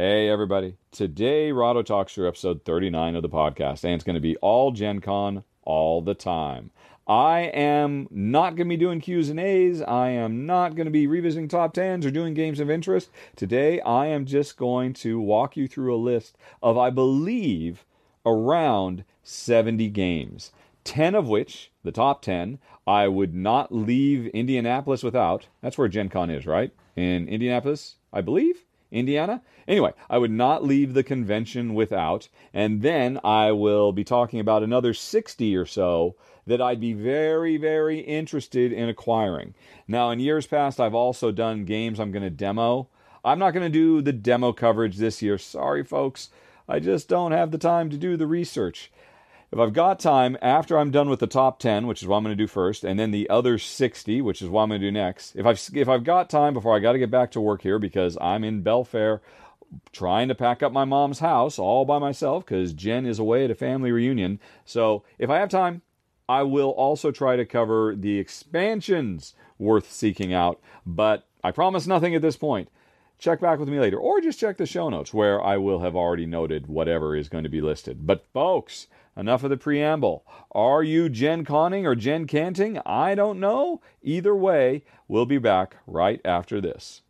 Hey, everybody. Today, Rahdo talks through episode 39 of the podcast, and it's going to be all Gen Con all the time. I am not going to be doing Q's and A's. I am not going to be revisiting top 10s or doing games of interest. Today, I am just going to walk you through a list of, I believe, around 70 games. 10 of which, the top 10, I would not leave Indianapolis without. That's where Gen Con is, right? In Indianapolis, I believe? Indiana? Anyway, I would not leave the convention without. And then I will be talking about another 60 or so that I'd be very, very interested in acquiring. Now, in years past, I've also done games I'm going to demo. I'm not going to do the demo coverage this year. Sorry, folks. I just don't have the time to do the research. If I've got time after I'm done with the top 10, which is what I'm going to do first, and then the other 60, which is what I'm going to do next, if I've, if I've got time before I got to get back to work here because I'm in Belfair trying to pack up my mom's house all by myself because Jen is away at a family reunion. So if I have time, I will also try to cover the expansions worth seeking out, but I promise nothing at this point. Check back with me later, or just check the show notes where I will have already noted whatever is going to be listed. But, folks, enough of the preamble. Are you Gen Conning or Gen Canting? I don't know. Either way, we'll be back right after this.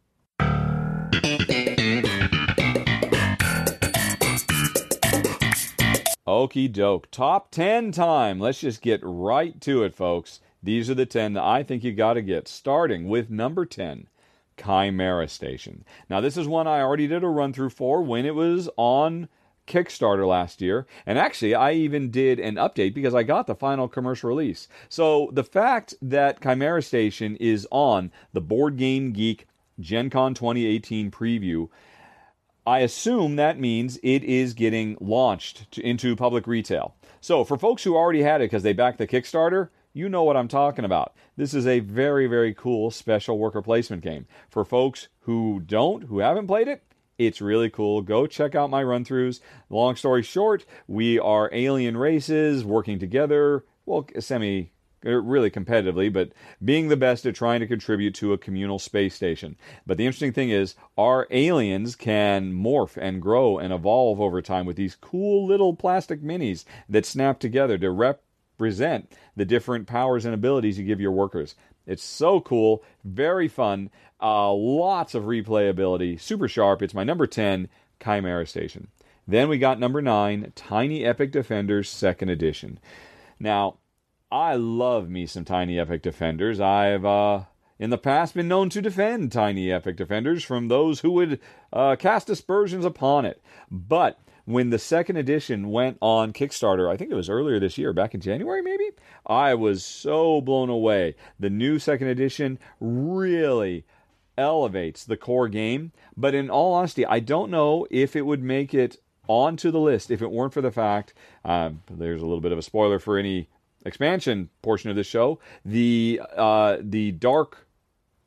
Okie doke. Top 10 time. Let's just get right to it, folks. These are the 10 that I think you got to get, starting with number 10, Chimera Station. Now, this is one I already did a run through for when it was on Kickstarter last year. And actually, I even did an update because I got the final commercial release. So, the fact that Chimera Station is on the Board Game Geek Gen Con 2018 preview I assume that means it is getting launched to, into public retail. So, for folks who already had it because they backed the Kickstarter, you know what I'm talking about. This is a very, very cool special worker placement game. For folks who don't, who haven't played it, it's really cool. Go check out my run throughs. Long story short, we are alien races working together, well, semi uh, really competitively, but being the best at trying to contribute to a communal space station. But the interesting thing is, our aliens can morph and grow and evolve over time with these cool little plastic minis that snap together to represent the different powers and abilities you give your workers. It's so cool, very fun, uh, lots of replayability, super sharp. It's my number 10 Chimera Station. Then we got number 9, Tiny Epic Defenders, second edition. Now, I love me some Tiny Epic Defenders. I've uh, in the past been known to defend Tiny Epic Defenders from those who would uh, cast aspersions upon it. But when the second edition went on Kickstarter, I think it was earlier this year, back in January maybe, I was so blown away. The new second edition really elevates the core game. But in all honesty, I don't know if it would make it onto the list if it weren't for the fact um, there's a little bit of a spoiler for any expansion portion of the show, the uh, the Dark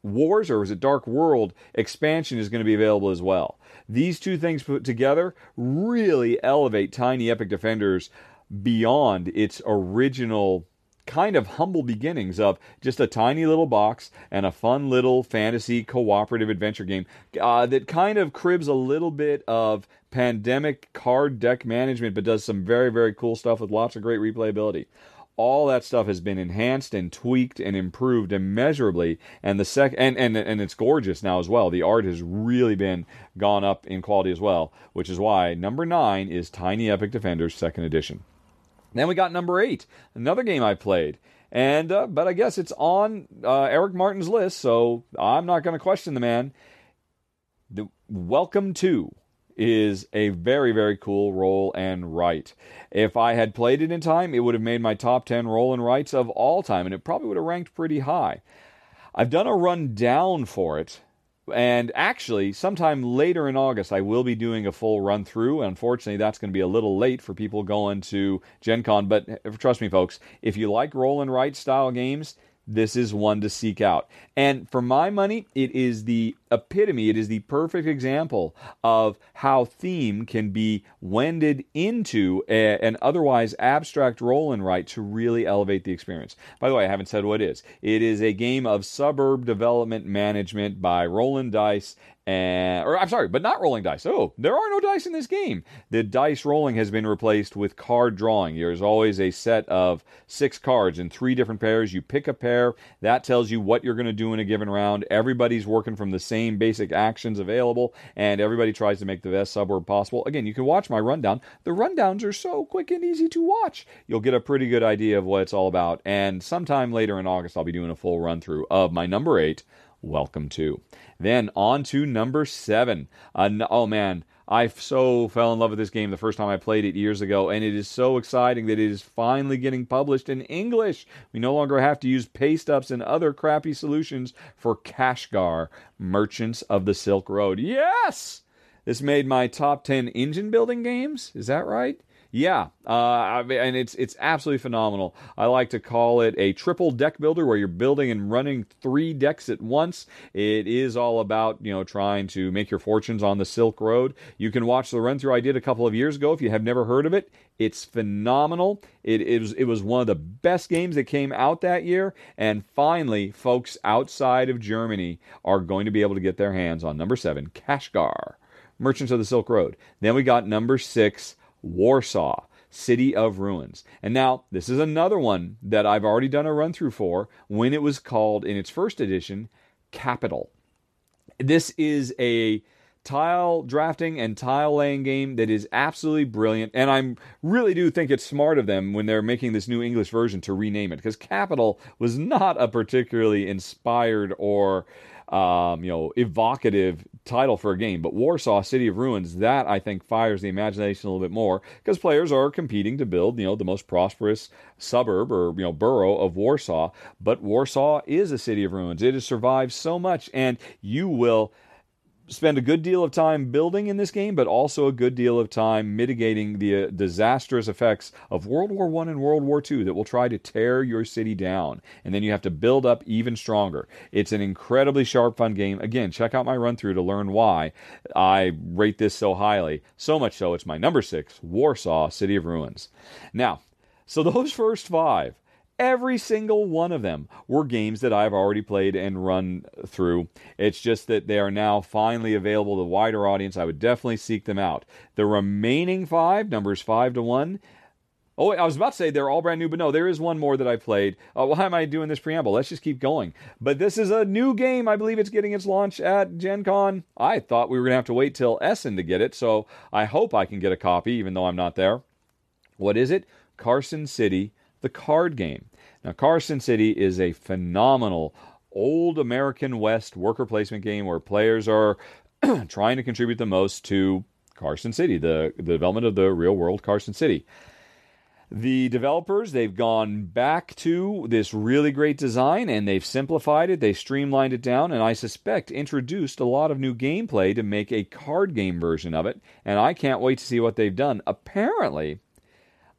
Wars or is it Dark World expansion is going to be available as well. These two things put together really elevate Tiny Epic Defenders beyond its original kind of humble beginnings of just a tiny little box and a fun little fantasy cooperative adventure game uh, that kind of cribs a little bit of pandemic card deck management but does some very very cool stuff with lots of great replayability. All that stuff has been enhanced and tweaked and improved immeasurably and the sec and, and and it's gorgeous now as well. The art has really been gone up in quality as well which is why number nine is tiny epic defenders second edition then we got number eight another game i played and uh, but i guess it's on uh, eric martin's list so i'm not going to question the man the welcome to is a very, very cool roll and write. If I had played it in time, it would have made my top 10 roll and writes of all time, and it probably would have ranked pretty high. I've done a run down for it And actually, sometime later in August, I will be doing a full run through. Unfortunately, that's going to be a little late for people going to Gen Con. But eh, trust me, folks, if you like roll and write style games, this is one to seek out. And for my money, it is the epitome, it is the perfect example of how theme can be wended into a, an otherwise abstract roll and write to really elevate the experience. By the way, I haven't said what it is. It is a game of suburb development management by Roland Dice and or I'm sorry, but not rolling dice. Oh, there are no dice in this game. The dice rolling has been replaced with card drawing. There's always a set of six cards in three different pairs. You pick a pair that tells you what you're going to do in a given round. Everybody's working from the same basic actions available, and everybody tries to make the best suburb possible. Again, you can watch my rundown. The rundowns are so quick and easy to watch. You'll get a pretty good idea of what it's all about. And sometime later in August, I'll be doing a full run through of my number eight welcome to. Then on to number seven. Uh, oh man, I so fell in love with this game the first time I played it years ago, and it is so exciting that it is finally getting published in English. We no longer have to use paste ups and other crappy solutions for Kashgar, Merchants of the Silk Road. Yes! This made my top 10 engine building games. Is that right? Yeah, uh, and it's it's absolutely phenomenal. I like to call it a triple deck builder, where you're building and running three decks at once. It is all about you know trying to make your fortunes on the Silk Road. You can watch the run through I did a couple of years ago. If you have never heard of it, it's phenomenal. It, it was it was one of the best games that came out that year. And finally, folks outside of Germany are going to be able to get their hands on number seven, Kashgar, Merchants of the Silk Road. Then we got number six. Warsaw, City of Ruins. And now, this is another one that I've already done a run through for when it was called, in its first edition, Capital. This is a tile drafting and tile laying game that is absolutely brilliant. And I really do think it's smart of them when they're making this new English version to rename it because Capital was not a particularly inspired or um, you know, evocative title for a game. But Warsaw, City of Ruins, that I think fires the imagination a little bit more because players are competing to build, you know, the most prosperous suburb or you know borough of Warsaw. But Warsaw is a city of ruins. It has survived so much, and you will spend a good deal of time building in this game, but also a good deal of time mitigating the uh, disastrous effects of World War One and World War Two that will try to tear your city down, and then you have to build up even stronger. It's an incredibly sharp, fun game. Again, check out my run through to learn why I rate this so highly. So much so, it's my number six, Warsaw City of Ruins. Now, so those first five Every single one of them were games that I've already played and run through. It's just that they are now finally available to a wider audience. I would definitely seek them out. The remaining five, numbers five to one, Oh, I was about to say they're all brand new, but no, there is one more that I played. Uh, why am I doing this preamble? Let's just keep going. But this is a new game. I believe it's getting its launch at Gen Con. I thought we were going to have to wait till Essen to get it, so I hope I can get a copy, even though I'm not there. What is it? Carson City, the card game. Now, Carson City is a phenomenal old American West worker placement game where players are trying to contribute the most to Carson City, the, the development of the real world Carson City. The developers, they've gone back to this really great design and they've simplified it, they streamlined it down, and I suspect introduced a lot of new gameplay to make a card game version of it. And I can't wait to see what they've done. Apparently,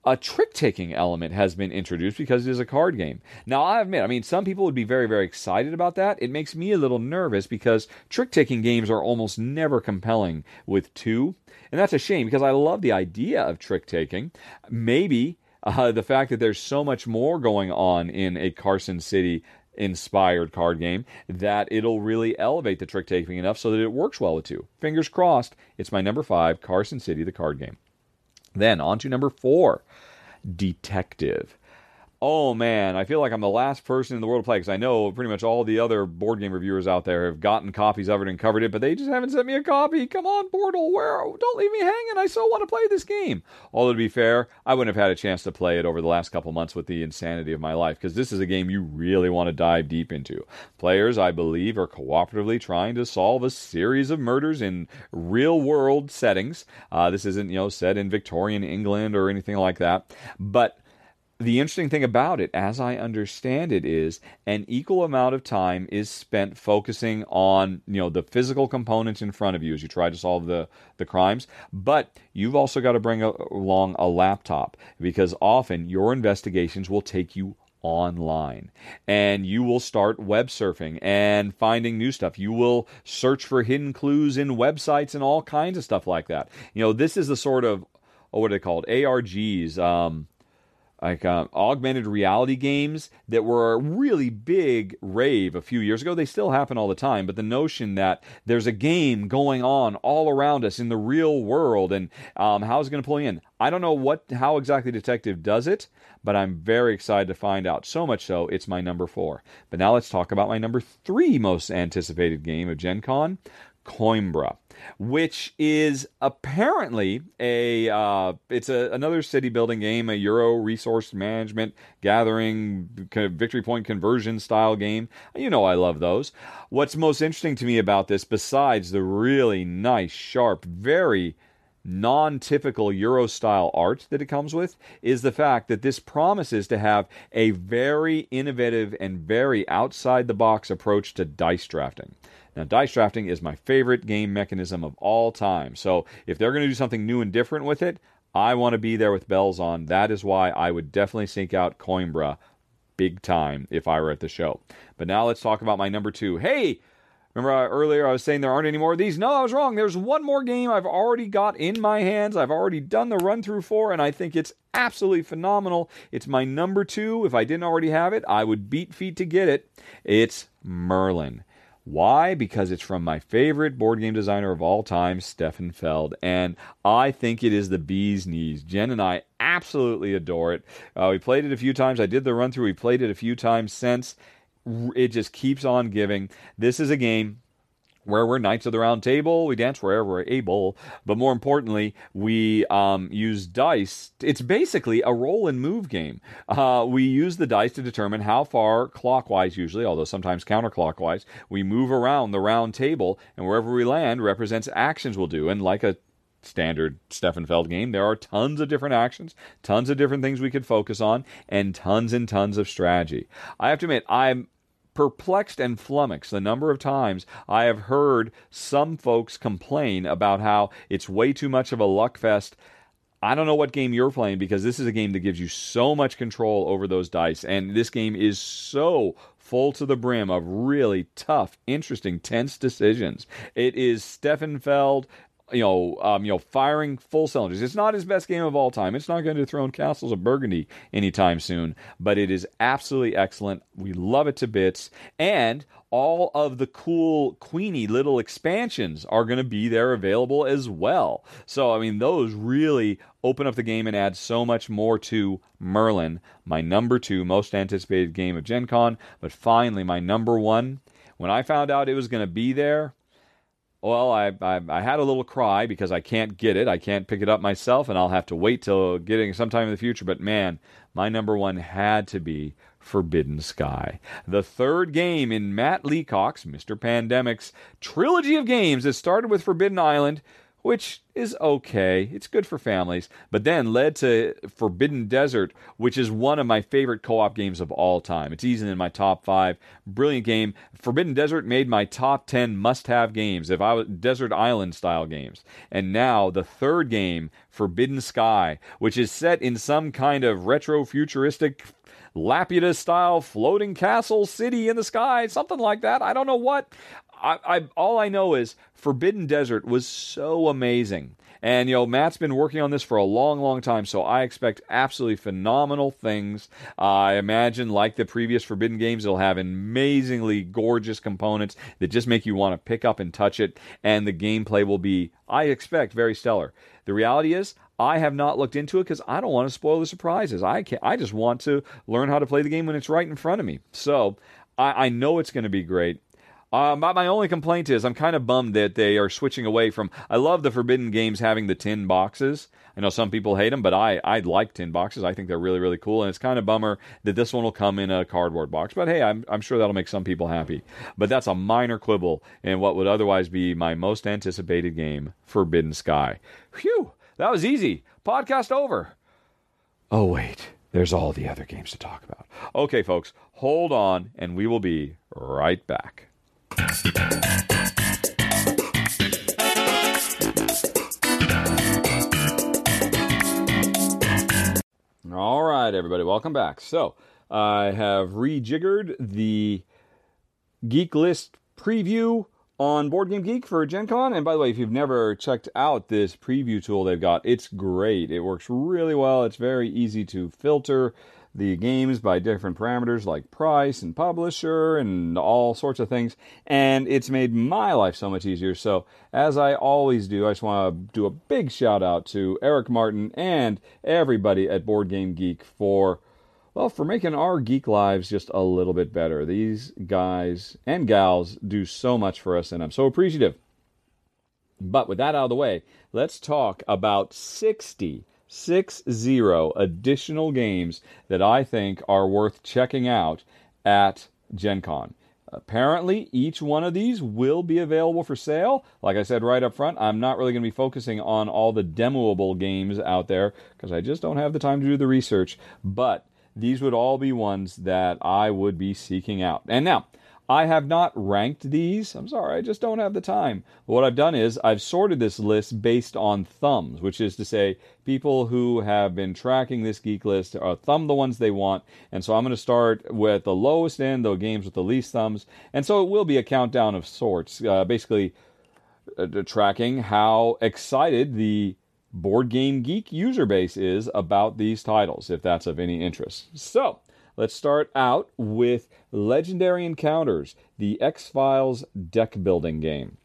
a trick taking element has been introduced because it is a card game. Now, I admit, I mean, some people would be very, very excited about that. It makes me a little nervous because trick taking games are almost never compelling with two. And that's a shame because I love the idea of trick taking. Maybe uh, the fact that there's so much more going on in a Carson City inspired card game that it'll really elevate the trick taking enough so that it works well with two. Fingers crossed. It's my number five, Carson City, the card game. Then on to number four, Detective oh man, I feel like I'm the last person in the world to play because I know pretty much all the other board game reviewers out there have gotten copies of it and covered it, but they just haven't sent me a copy. Come on, Portal, where? Don't leave me hanging. I so want to play this game. Although to be fair, I wouldn't have had a chance to play it over the last couple months with the insanity of my life because this is a game you really want to dive deep into. Players, I believe, are cooperatively trying to solve a series of murders in real world settings. Uh, this isn't you know set in Victorian England or anything like that, but the interesting thing about it, as I understand it, is an equal amount of time is spent focusing on you know the physical components in front of you as you try to solve the the crimes. But you've also got to bring a, along a laptop because often your investigations will take you online and you will start web surfing and finding new stuff. You will search for hidden clues in websites and all kinds of stuff like that. You know this is the sort of oh, what are they called? Args um, like uh, augmented reality games that were a really big rave a few years ago. They still happen all the time, but the notion that there's a game going on all around us in the real world and um, how is it going to pull you in? I don't know what how exactly Detective does it, but I'm very excited to find out. So much so, it's my number four. But now let's talk about my number three most anticipated game of Gen Con, Coimbra which is apparently a uh, it's a, another city building game, a Euro resource management gathering victory point conversion style game. You know I love those. What's most interesting to me about this, besides the really nice, sharp, very non typical Euro style art that it comes with is the fact that this promises to have a very innovative and very outside the box approach to dice drafting. Now, dice drafting is my favorite game mechanism of all time. So, if they're going to do something new and different with it, I want to be there with bells on. That is why I would definitely seek out Coimbra big time if I were at the show. But now let's talk about my number two. Hey, remember uh, earlier I was saying there aren't any more of these? No, I was wrong. There's one more game I've already got in my hands. I've already done the run through for, and I think it's absolutely phenomenal. It's my number two. If I didn't already have it, I would beat feet to get it. It's Merlin. Why? Because it's from my favorite board game designer of all time, Stefan Feld. And I think it is the bee's knees. Jen and I absolutely adore it. Uh, we played it a few times. I did the run through. We played it a few times since. It just keeps on giving. This is a game where we're knights of the round table we dance wherever we're able but more importantly we um, use dice it's basically a roll and move game uh, we use the dice to determine how far clockwise usually although sometimes counterclockwise we move around the round table and wherever we land represents actions we'll do and like a standard Stefan Feld game. There are tons of different actions, tons of different things we could focus on, and tons and tons of strategy. I have to admit, I'm perplexed and flummoxed the number of times I have heard some folks complain about how it's way too much of a luck fest. I don't know what game you're playing because this is a game that gives you so much control over those dice. And this game is so full to the brim of really tough, interesting, tense decisions. It is Stefan Feld you know, um, you know, firing full cylinders. It's not his best game of all time. It's not going to dethrone Castles of Burgundy anytime soon, but it is absolutely excellent. We love it to bits, and all of the cool Queenie little expansions are going to be there available as well. So, I mean, those really open up the game and add so much more to Merlin, my number two most anticipated game of Gen Con. But finally, my number one. When I found out it was going to be there, well, I, I, I had a little cry because I can't get it. I can't pick it up myself, and I'll have to wait till getting sometime in the future. But man, my number one had to be Forbidden Sky, the third game in Matt Leacock's Mr. Pandemic's trilogy of games that started with Forbidden Island, which is okay. It's good for families, but then led to Forbidden Desert, which is one of my favorite co op games of all time. It's easily in my top five. Brilliant game. Forbidden Desert made my top 10 must have games if I was Desert Island style games. And now the third game, Forbidden Sky, which is set in some kind of retro futuristic Laputa style floating castle city in the sky, something like that. I don't know what. I, I, all I know is Forbidden Desert was so amazing. And, you know, Matt's been working on this for a long, long time, so I expect absolutely phenomenal things. Uh, I imagine, like the previous Forbidden games, it'll have amazingly gorgeous components that just make you want to pick up and touch it, and the gameplay will be, I expect, very stellar. The reality is, I have not looked into it because I don't want to spoil the surprises. I can I just want to learn how to play the game when it's right in front of me. So I, I know it's going to be great. Uh, my only complaint is I'm kind of bummed that they are switching away from. I love the Forbidden games having the tin boxes. I know some people hate them, but I I like tin boxes. I think they're really really cool, and it's kind of bummer that this one will come in a cardboard box. But hey, I'm I'm sure that'll make some people happy. But that's a minor quibble in what would otherwise be my most anticipated game, Forbidden Sky. Phew, that was easy. Podcast over. Oh wait, there's all the other games to talk about. Okay, folks, hold on, and we will be right back. All right, everybody, welcome back. So, I have rejiggered the Geek List preview on Board Game Geek for Gen Con. And by the way, if you've never checked out this preview tool they've got, it's great. It works really well. It's very easy to filter the games by different parameters like price and publisher and all sorts of things. And it's made my life so much easier. So, as I always do, I just want to do a big shout out to Eric Martin and everybody at Board Game Geek for well, for making our geek lives just a little bit better. These guys and gals do so much for us, and I'm so appreciative. But with that out of the way, let's talk about 60, six zero additional games that I think are worth checking out at Gen Con. Apparently, each one of these will be available for sale. Like I said right up front, I'm not really going to be focusing on all the demoable games out there because I just don't have the time to do the research. But these would all be ones that I would be seeking out. And now, I have not ranked these. I'm sorry, I just don't have the time. But what I've done is I've sorted this list based on thumbs, which is to say, people who have been tracking this geek list are thumb the ones they want. And so I'm going to start with the lowest end, the games with the least thumbs. And so it will be a countdown of sorts, uh, basically uh, tracking how excited the Board Game Geek user base is about these titles, if that's of any interest. So, let's start out with Legendary Encounters, the X Files deck building game.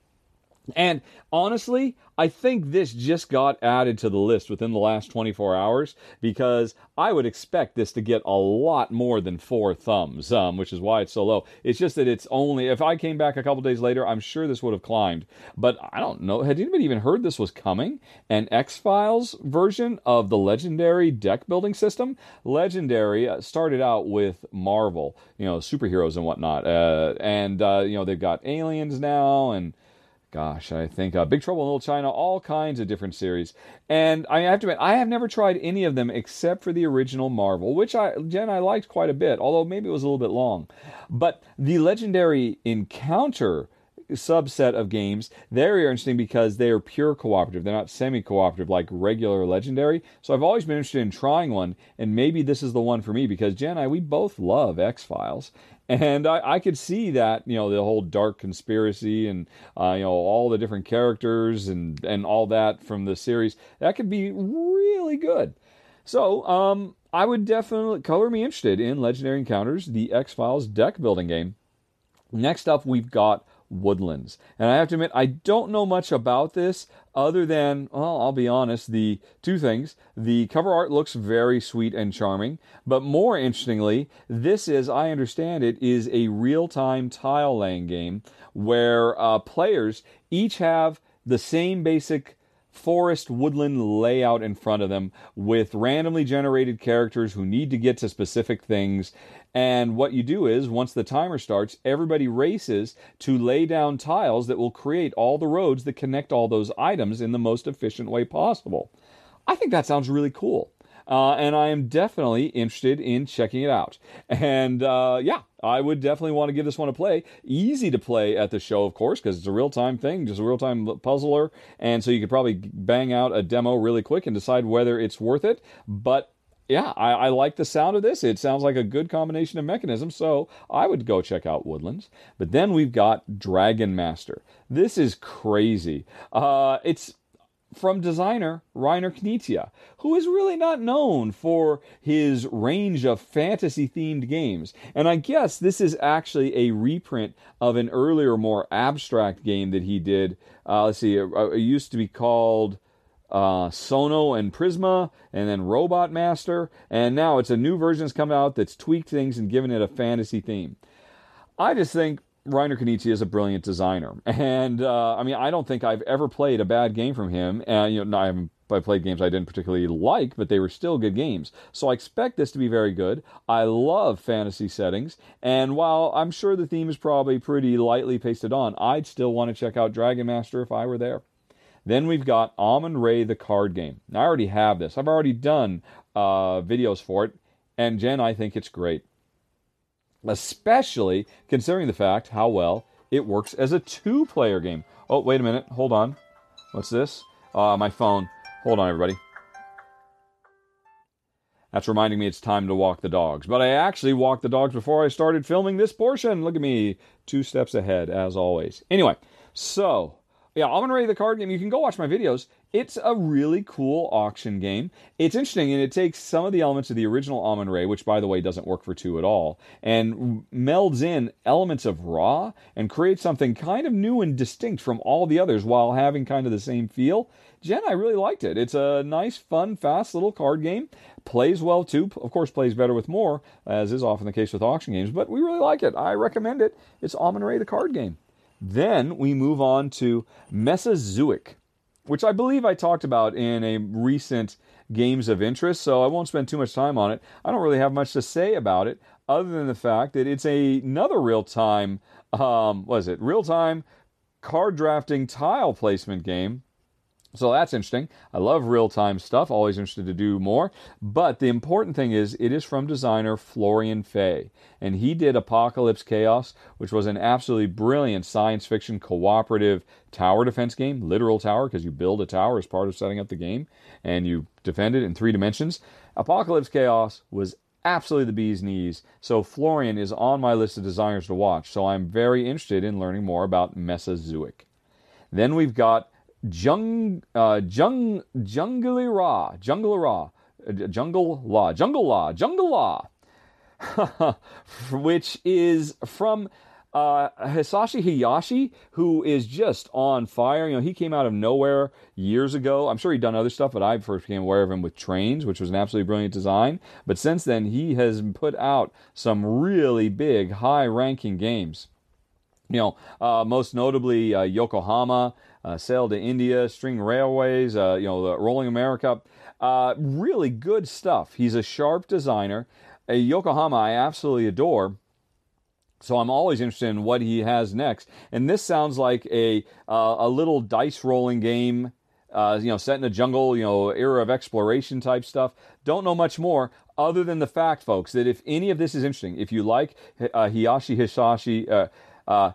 And honestly, I think this just got added to the list within the last 24 hours because I would expect this to get a lot more than four thumbs, um, which is why it's so low. It's just that it's only, if I came back a couple days later, I'm sure this would have climbed. But I don't know. Had anybody even heard this was coming? An X Files version of the Legendary deck building system? Legendary uh, started out with Marvel, you know, superheroes and whatnot. Uh, and, uh, you know, they've got aliens now and gosh, I think uh, Big Trouble in Little China, all kinds of different series. And I have to admit, I have never tried any of them except for the original Marvel, which I, Jen, I liked quite a bit, although maybe it was a little bit long. But the legendary encounter subset of games, they're interesting because they are pure cooperative. They're not semi cooperative like regular legendary. So I've always been interested in trying one, and maybe this is the one for me because Jen and I, we both love X Files. And I, I, could see that, you know, the whole dark conspiracy and, uh, you know, all the different characters and, and all that from the series. That could be really good. So, um, I would definitely color me interested in Legendary Encounters, the X Files deck building game. Next up, we've got woodlands. And I have to admit, I don't know much about this other than, well, I'll be honest, the two things. The cover art looks very sweet and charming, but more interestingly, this is, I understand it, is a real time tile laying game where uh, players each have the same basic forest woodland layout in front of them with randomly generated characters who need to get to specific things and what you do is, once the timer starts, everybody races to lay down tiles that will create all the roads that connect all those items in the most efficient way possible. I think that sounds really cool. Uh, and I am definitely interested in checking it out. And uh, yeah, I would definitely want to give this one a play. Easy to play at the show, of course, because it's a real time thing, just a real time puzzler. And so you could probably bang out a demo really quick and decide whether it's worth it. But yeah, I, I, like the sound of this. It sounds like a good combination of mechanisms, so I would go check out Woodlands. But then we've got Dragon Master. This is crazy. Uh, it's from designer Reiner Knizia, who is really not known for his range of fantasy themed games. And I guess this is actually a reprint of an earlier, more abstract game that he did. Uh, let's see, it, it used to be called uh, Sono and Prisma, and then Robot Master, and now it's a new version that's come out that's tweaked things and given it a fantasy theme. I just think Reiner Knizia is a brilliant designer, and uh, I mean I don't think I've ever played a bad game from him. And you know I haven't I played games I didn't particularly like, but they were still good games. So I expect this to be very good. I love fantasy settings, and while I'm sure the theme is probably pretty lightly pasted on, I'd still want to check out Dragon Master if I were there. Then we've got Amun-Re the card game. Now, I already have this. I've already done uh, videos for it. And Jen, I think it's great. Especially considering the fact how well it works as a two player game. Oh, wait a minute. Hold on. What's this? Uh, my phone. Hold on, everybody. That's reminding me it's time to walk the dogs. But I actually walked the dogs before I started filming this portion. Look at me, two steps ahead, as always. Anyway, so yeah, Amun-Re the card game. You can go watch my videos. It's a really cool auction game. It's interesting, and it takes some of the elements of the original Amun-Re, which, by the way, doesn't work for two at all, and melds in elements of Ra and creates something kind of new and distinct from all the others while having kind of the same feel. Jen, I really liked it. It's a nice, fun, fast little card game. Plays well too. Of course, plays better with more, as is often the case with auction games. But we really like it. I recommend it. It's Amun-Re the card game. Then we move on to Mesozoic, which I believe I talked about in a recent Games of Interest, so I won't spend too much time on it. I don't really have much to say about it other than the fact that it's a, another real time, um, was it, real time card drafting tile placement game so that's interesting. I love real time stuff, always interested to do more. But the important thing is, it is from designer Florian Fay. And he did Apocalypse Chaos, which was an absolutely brilliant science fiction cooperative tower defense game, literal tower, because you build a tower as part of setting up the game and you defend it in three dimensions. Apocalypse Chaos was absolutely the bee's knees. So Florian is on my list of designers to watch. So I'm very interested in learning more about Mesozoic. Then we've got Jung, uh, Jung, Jungle Ra, Jungle Ra, uh, Jungle Law, Jungle Law, Jungle Law, which is from uh, Hisashi Hayashi, who is just on fire. You know, he came out of nowhere years ago. I'm sure he'd done other stuff, but I first became aware of him with Trains, which was an absolutely brilliant design. But since then, he has put out some really big, high ranking games. You know, uh, most notably uh, Yokohama uh, Sail to India, String Railways, uh, you know, the Rolling America. Uh, really good stuff. He's a sharp designer. A Yokohama I absolutely adore. So I'm always interested in what he has next. And this sounds like a uh, a little dice rolling game, uh, you know, set in a jungle, you know, era of exploration type stuff. Don't know much more other than the fact, folks, that if any of this is interesting, if you like uh, Hiyashi Hisashi, uh, uh,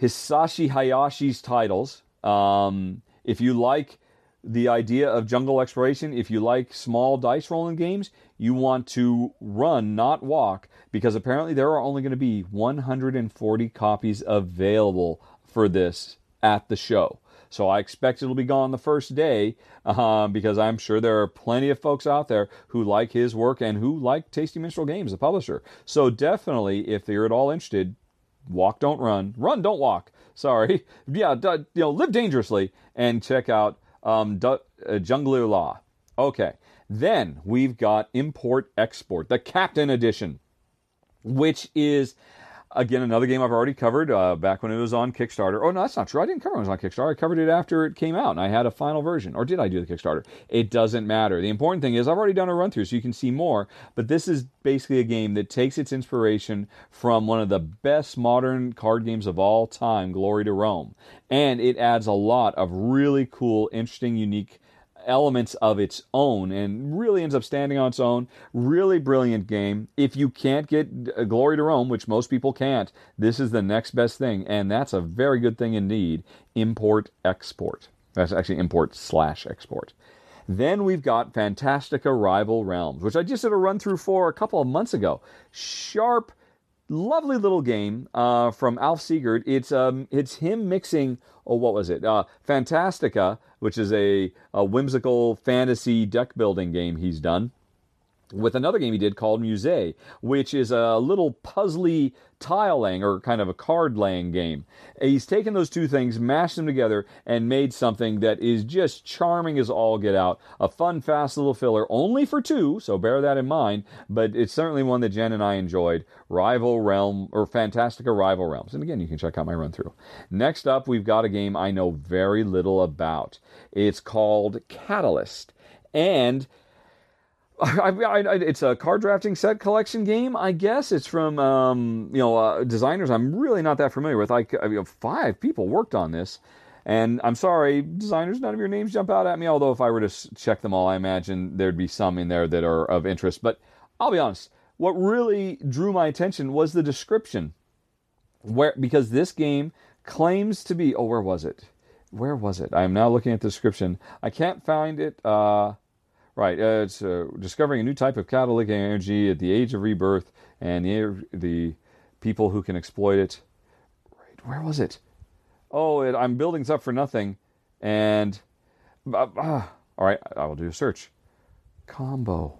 Hisashi Hayashi's titles, um, if you like the idea of jungle exploration, if you like small dice rolling games, you want to run, not walk, because apparently there are only going to be 140 copies available for this at the show. So I expect it'll be gone the first day uh, because I'm sure there are plenty of folks out there who like his work and who like Tasty Minstrel Games, the publisher. So definitely, if you're at all interested, walk, don't run, run, don't walk. Sorry. Yeah, you know, live dangerously and check out um, uh, Jungler Law. Okay. Then we've got Import Export, the Captain Edition, which is Again, another game I've already covered uh, back when it was on Kickstarter. Oh, no, that's not true. I didn't cover it when it was on Kickstarter. I covered it after it came out, and I had a final version. Or did I do the Kickstarter? It doesn't matter. The important thing is I've already done a run through, so you can see more. But this is basically a game that takes its inspiration from one of the best modern card games of all time, Glory to Rome. And it adds a lot of really cool, interesting, unique elements of its own and really ends up standing on its own. Really brilliant game. If you can't get uh, Glory to Rome, which most people can't, this is the next best thing, and that's a very good thing indeed. Import export. That's actually import slash export. Then we've got Fantastiqa Rival Realms, which I just did a run through for a couple of months ago. Sharp, lovely little game uh, from Alf Seegert. It's um, it's him mixing. Oh, what was it? Uh, Fantastiqa which is a, a whimsical fantasy deck building game he's done with another game he did called Musée, which is a little puzzly tile laying or kind of a card laying game. He's taken those two things, mashed them together, and made something that is just charming as all get out. A fun, fast little filler, only for two, so bear that in mind, but it's certainly one that Jen and I enjoyed. Rival Realm, or Fantastiqa Rival Realms. And again, you can check out my run through. Next up, we've got a game I know very little about. It's called Catalyst. And I, I, it's a card drafting set collection game, I guess. It's from um, you know uh, designers I'm really not that familiar with. Like I mean, five people worked on this, and I'm sorry, designers, none of your names jump out at me. Although if I were to check them all, I imagine there'd be some in there that are of interest. But I'll be honest. What really drew my attention was the description, where because this game claims to be. Oh, where was it? Where was it? I am now looking at the description. I can't find it. Uh, right, uh, it's uh, discovering a new type of catalytic energy at the age of rebirth, and the the people who can exploit it. Right, where was it? Oh, it, I'm building stuff for nothing, and uh, uh, all right, I will do a search. Combo.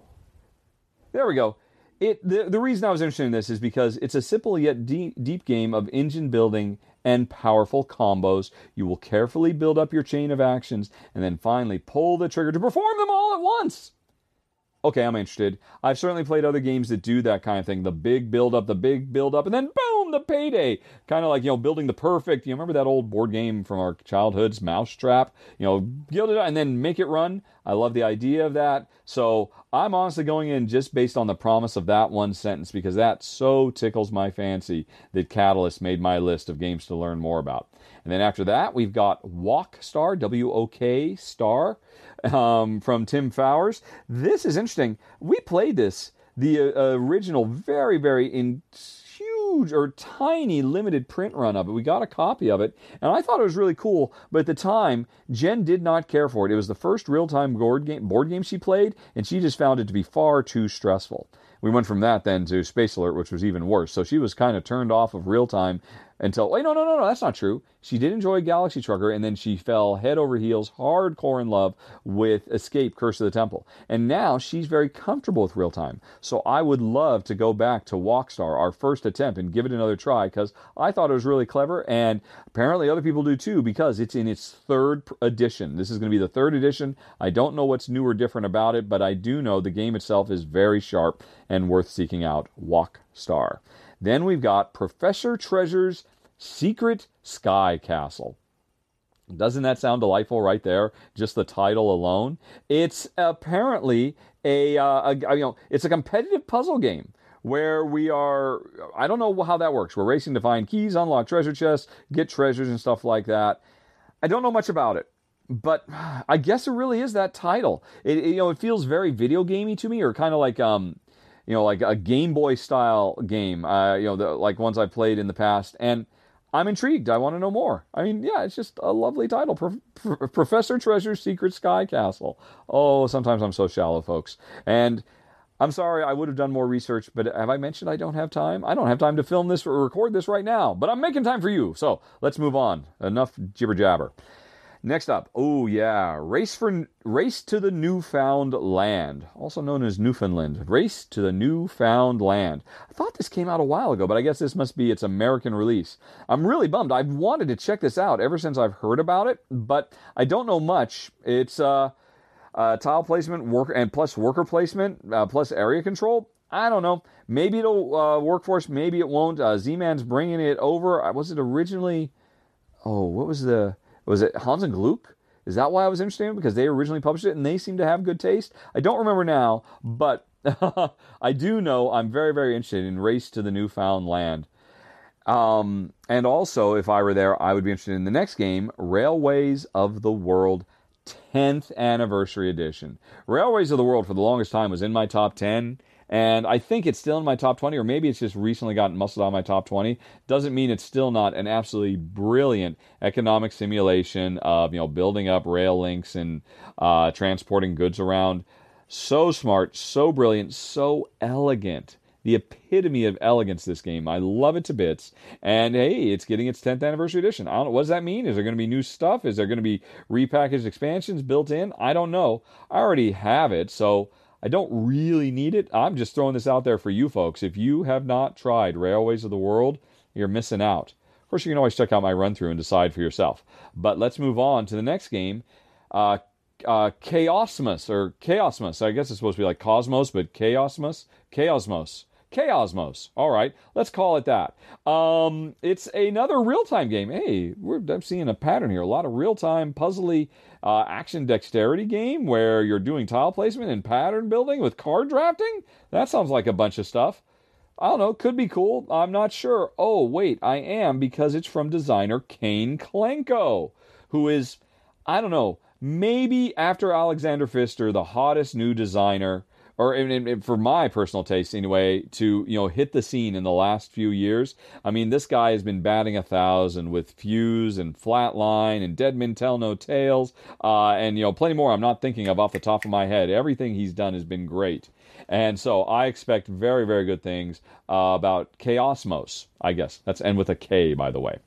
There we go. It the, the reason I was interested in this is because it's a simple yet deep, deep game of engine building and powerful combos. You will carefully build up your chain of actions and then finally pull the trigger to perform them all at once. Okay, I'm interested. I've certainly played other games that do that kind of thing. The big build up, the big build up, and then boom, the payday. Kind of like, you know, building the perfect, you remember that old board game from our childhoods, Mousetrap? You know, build it and then make it run. I love the idea of that. So I'm honestly going in just based on the promise of that one sentence because that so tickles my fancy that Catalyst made my list of games to learn more about. And then after that, we've got Wok Star, W O K Star, um, from Tim Fowers. This is interesting. We played this, the uh, original, very, very in huge or tiny limited print run of it. We got a copy of it, and I thought it was really cool. But at the time, Jen did not care for it. It was the first real time board game, board game she played, and she just found it to be far too stressful. We went from that then to Space Alert, which was even worse. So she was kind of turned off of real time until wait no no no no that's not true. She did enjoy galaxy trucker and then she fell head over heels hardcore in love with escape curse of the temple. And now she's very comfortable with real time. So i would love to go back to Wok Star our first attempt and give it another try because i thought it was really clever and apparently other people do too because it's in its third edition. This is going to be the third edition. I don't know what's new or different about it but i do know the game itself is very sharp and worth seeking out. Wok Star then we've got Professor Treasure's Secret Sky Castle. Doesn't that sound delightful right there? Just the title alone. It's apparently a, uh, a you know it's a competitive puzzle game where we are I don't know how that works. We're racing to find keys, unlock treasure chests, get treasures and stuff like that. I don't know much about it. But I guess it really is that title. It, it you know it feels very video gamey to me, or kind of like um, you know, like a Game Boy style game, uh, you know, the, like ones I've played in the past. And I'm intrigued. I want to know more. I mean, yeah, it's just a lovely title. Pro- Pro- Professor Treasure's Secret Sky Castle. Oh, sometimes I'm so shallow, folks. And I'm sorry, I would have done more research, but have I mentioned I don't have time? I don't have time to film this or record this right now, but I'm making time for you. So let's move on. Enough jibber jabber. Next up, oh yeah, race for race to the newfound land, also known as Newfoundland. Race to the newfound land. I thought this came out a while ago, but I guess this must be its American release. I'm really bummed. I've wanted to check this out ever since I've heard about it, but I don't know much. It's uh, uh tile placement, work, and plus worker placement, uh, plus area control. I don't know. Maybe it'll uh. Maybe it won't. Uh, Z-Man's bringing it over. Was it originally? Oh, what was the? Was it Hans im Glück? Is that why I was interested in it? Because they originally published it and they seem to have good taste? I don't remember now, but I do know I'm very, very interested in Race to the Newfound Land. Um, and also, if I were there, I would be interested in the next game, Railways of the World 10th Anniversary Edition. Railways of the World, for the longest time, was in my top 10 and I think it's still in my top 20, or maybe it's just recently gotten muscled out of my top 20. Doesn't mean it's still not an absolutely brilliant economic simulation of you know building up rail links and uh, transporting goods around. So smart, so brilliant, so elegant. The epitome of elegance, this game. I love it to bits. And hey, it's getting its 10th anniversary edition. I don't know. What does that mean? Is there going to be new stuff? Is there going to be repackaged expansions built in? I don't know. I already have it. So I don't really need it. I'm just throwing this out there for you folks. If you have not tried Railways of the World, you're missing out. Of course, you can always check out my run through and decide for yourself. But let's move on to the next game. Uh, uh, Chaosmos, or Chaosmos. I guess it's supposed to be like Cosmos, but Chaosmos? Chaosmos. Chaosmos. All right, let's call it that. Um, it's another real time game. Hey, I'm seeing a pattern here. A lot of real time, puzzly uh, action dexterity game where you're doing tile placement and pattern building with card drafting. That sounds like a bunch of stuff. I don't know, could be cool. I'm not sure. Oh, wait, I am because it's from designer Kane Klenko, who is, I don't know, maybe after Alexander Pfister, the hottest new designer or for my personal taste anyway, to you know hit the scene in the last few years. I mean, this guy has been batting a thousand with Fuse and Flatline and Dead Men Tell No Tales, uh, and you know plenty more. I'm not thinking of off the top of my head. Everything he's done has been great. And so I expect very, very good things uh, about Chaosmos, I guess. That's end with a K, by the way.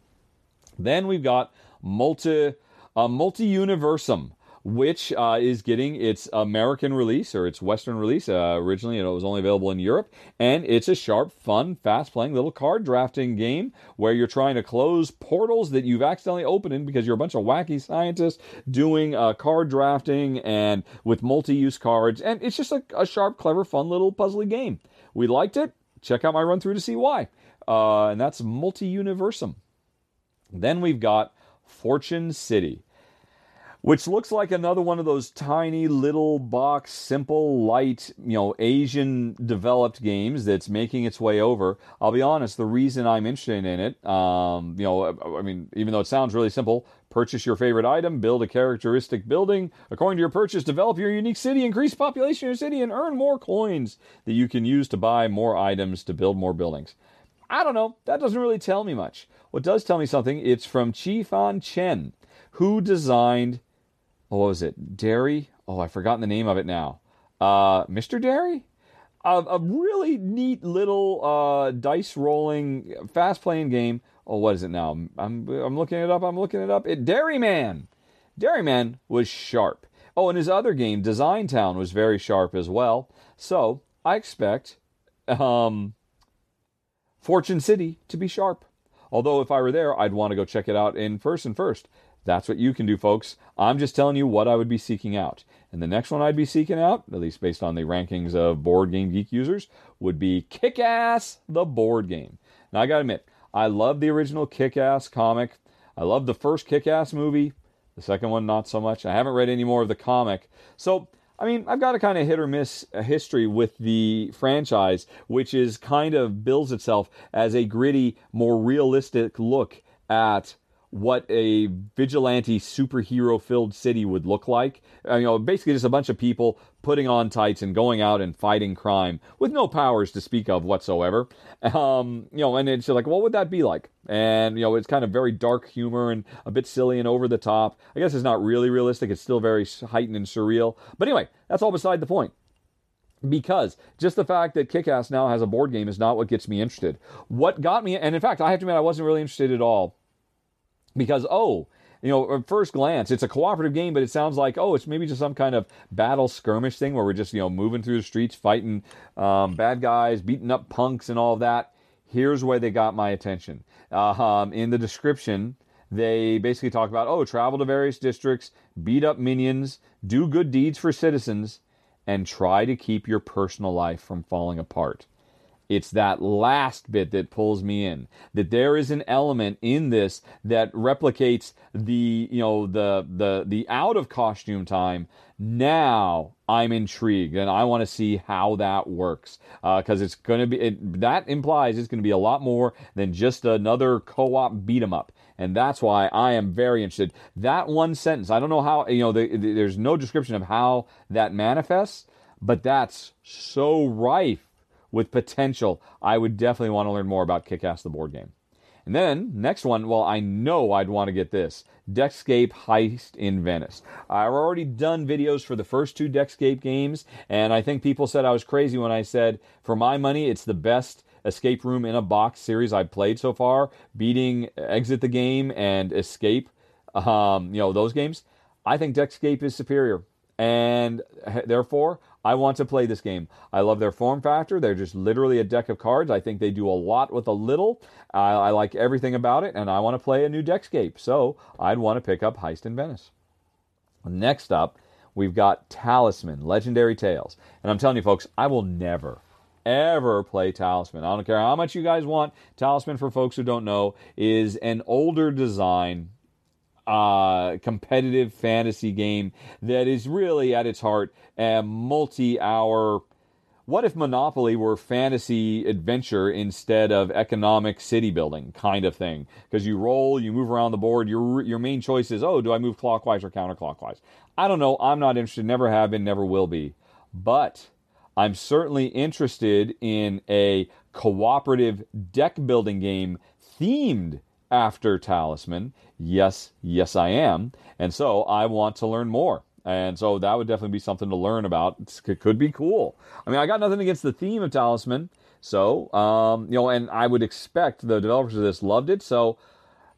Then we've got multi uh, multi universum which uh, is getting its American release or its Western release. Uh, originally, it was only available in Europe, and it's a sharp, fun, fast-playing little card drafting game where you're trying to close portals that you've accidentally opened because you're a bunch of wacky scientists doing uh, card drafting and with multi-use cards, and it's just a, a sharp, clever, fun little puzzly game. We liked it. Check out my run through to see why. Uh, and that's multi universum. Then we've got Fortune City which looks like another one of those tiny little box, simple, light, you know, Asian developed games that's making its way over. I'll be honest, the reason I'm interested in it, um, you know, I mean, even though it sounds really simple, purchase your favorite item, build a characteristic building. According to your purchase, develop your unique city, increase population in your city, and earn more coins that you can use to buy more items to build more buildings. I don't know. That doesn't really tell me much. What does tell me something, it's from Chih-Fan Chen, who designed what was it? Dairy? Oh, I've forgotten the name of it now. Uh, Mr. Dairy? A, a really neat little uh, dice rolling, fast playing game. Oh, what is it now? I'm, I'm looking it up. I'm looking it up. It Dairyman. Dairyman was sharp. Oh, and his other game, Design Town, was very sharp as well. So I expect um, Fortune City to be sharp. Although if I were there, I'd want to go check it out in person first. That's what you can do, folks. I'm just telling you what I would be seeking out. And the next one I'd be seeking out, at least based on the rankings of Board Game Geek users, would be Kick Ass the Board Game. Now, I gotta admit, I love the original Kick Ass comic. I love the first Kick Ass movie. The second one, not so much. I haven't read any more of the comic. So, I mean, I've got a kind of hit or miss history with the franchise, which is kind of bills itself as a gritty, more realistic look at what a vigilante superhero filled city would look like. Uh, you know, basically just a bunch of people putting on tights and going out and fighting crime with no powers to speak of whatsoever. Um, you know, and it's like, what would that be like? And you know, it's kind of very dark humor and a bit silly and over the top. I guess it's not really realistic. It's still very heightened and surreal. But anyway, that's all beside the point because just the fact that Kickass now has a board game is not what gets me interested. What got me, and in fact, I have to admit, I wasn't really interested at all because oh you know at first glance it's a cooperative game but it sounds like oh it's maybe just some kind of battle skirmish thing where we're just you know moving through the streets fighting um, bad guys beating up punks and all that. Here's where they got my attention. Uh, um, in the description they basically talk about oh travel to various districts beat up minions do good deeds for citizens and try to keep your personal life from falling apart it's that last bit that pulls me in. That there is an element in this that replicates the, you know, the the the out of costume time. Now I'm intrigued and I want to see how that works because uh, it's going to be it, that implies it's going to be a lot more than just another co-op beat 'em up and that's why I am very interested. That one sentence, I don't know how you know. The, the, there's no description of how that manifests, but that's so rife with potential. I would definitely want to learn more about Kick Ass the board game. And then, next one, well, I know I'd want to get this Deckscape Heist in Venice. I've already done videos for the first two Deckscape games, and I think people said I was crazy when I said, for my money, it's the best escape room in a box series I've played so far, beating Exit the Game and Escape, um, you know, those games. I think Deckscape is superior. And therefore, I want to play this game. I love their form factor. They're just literally a deck of cards. I think they do a lot with a little. I, I like everything about it, and I want to play a new Deckscape. So I'd want to pick up Heist in Venice. Next up, we've got Talisman, Legendary Tales. And I'm telling you, folks, I will never, ever play Talisman. I don't care how much you guys want. Talisman, for folks who don't know, is an older design uh, competitive fantasy game that is really at its heart a multi-hour. What if Monopoly were fantasy adventure instead of economic city building kind of thing? Because you roll, you move around the board. Your your main choice is, oh, do I move clockwise or counterclockwise? I don't know. I'm not interested. Never have been. Never will be. But I'm certainly interested in a cooperative deck building game themed after Talisman. Yes, yes, I am. And so I want to learn more. And so that would definitely be something to learn about. It could be cool. I mean, I got nothing against the theme of Talisman. So, um, you know, and I would expect the developers of this loved it. So,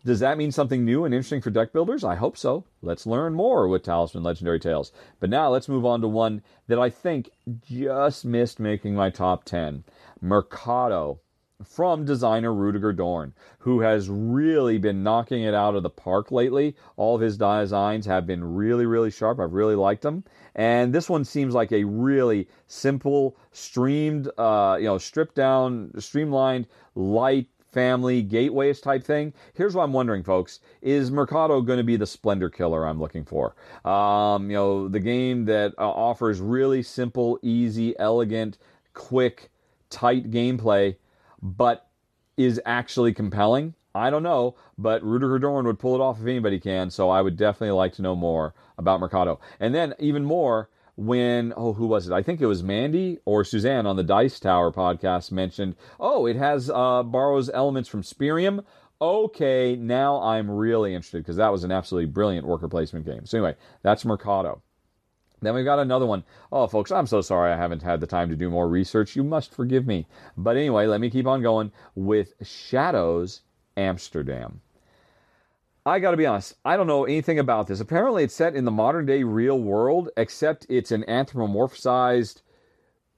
does that mean something new and interesting for deck builders? I hope so. Let's learn more with Talisman Legendary Tales. But now let's move on to one that I think just missed making my top 10 Mercado from designer Rudiger Dorn, who has really been knocking it out of the park lately. All of his designs have been really, really sharp. I've really liked them. And this one seems like a really simple, streamed, uh, you know, stripped down, streamlined, light, family gateways type thing. Here's what I'm wondering, folks: Is Mercado going to be the splendor killer I'm looking for? Um, you know, the game that uh, offers really simple, easy, elegant, quick, tight gameplay but is actually compelling. I don't know, but Rudiger Dorn would pull it off if anybody can. So I would definitely like to know more about Mercado. And then even more when oh who was it? I think it was Mandy or Suzanne on the Dice Tower podcast mentioned. Oh, it has uh, borrows elements from Spyrium. Okay, now I'm really interested because that was an absolutely brilliant worker placement game. So anyway, that's Mercado. Then we've got another one. Oh, folks, I'm so sorry I haven't had the time to do more research. You must forgive me. But anyway, let me keep on going with Shadows Amsterdam. I got to be honest, I don't know anything about this. Apparently, it's set in the modern day real world, except it's an anthropomorphized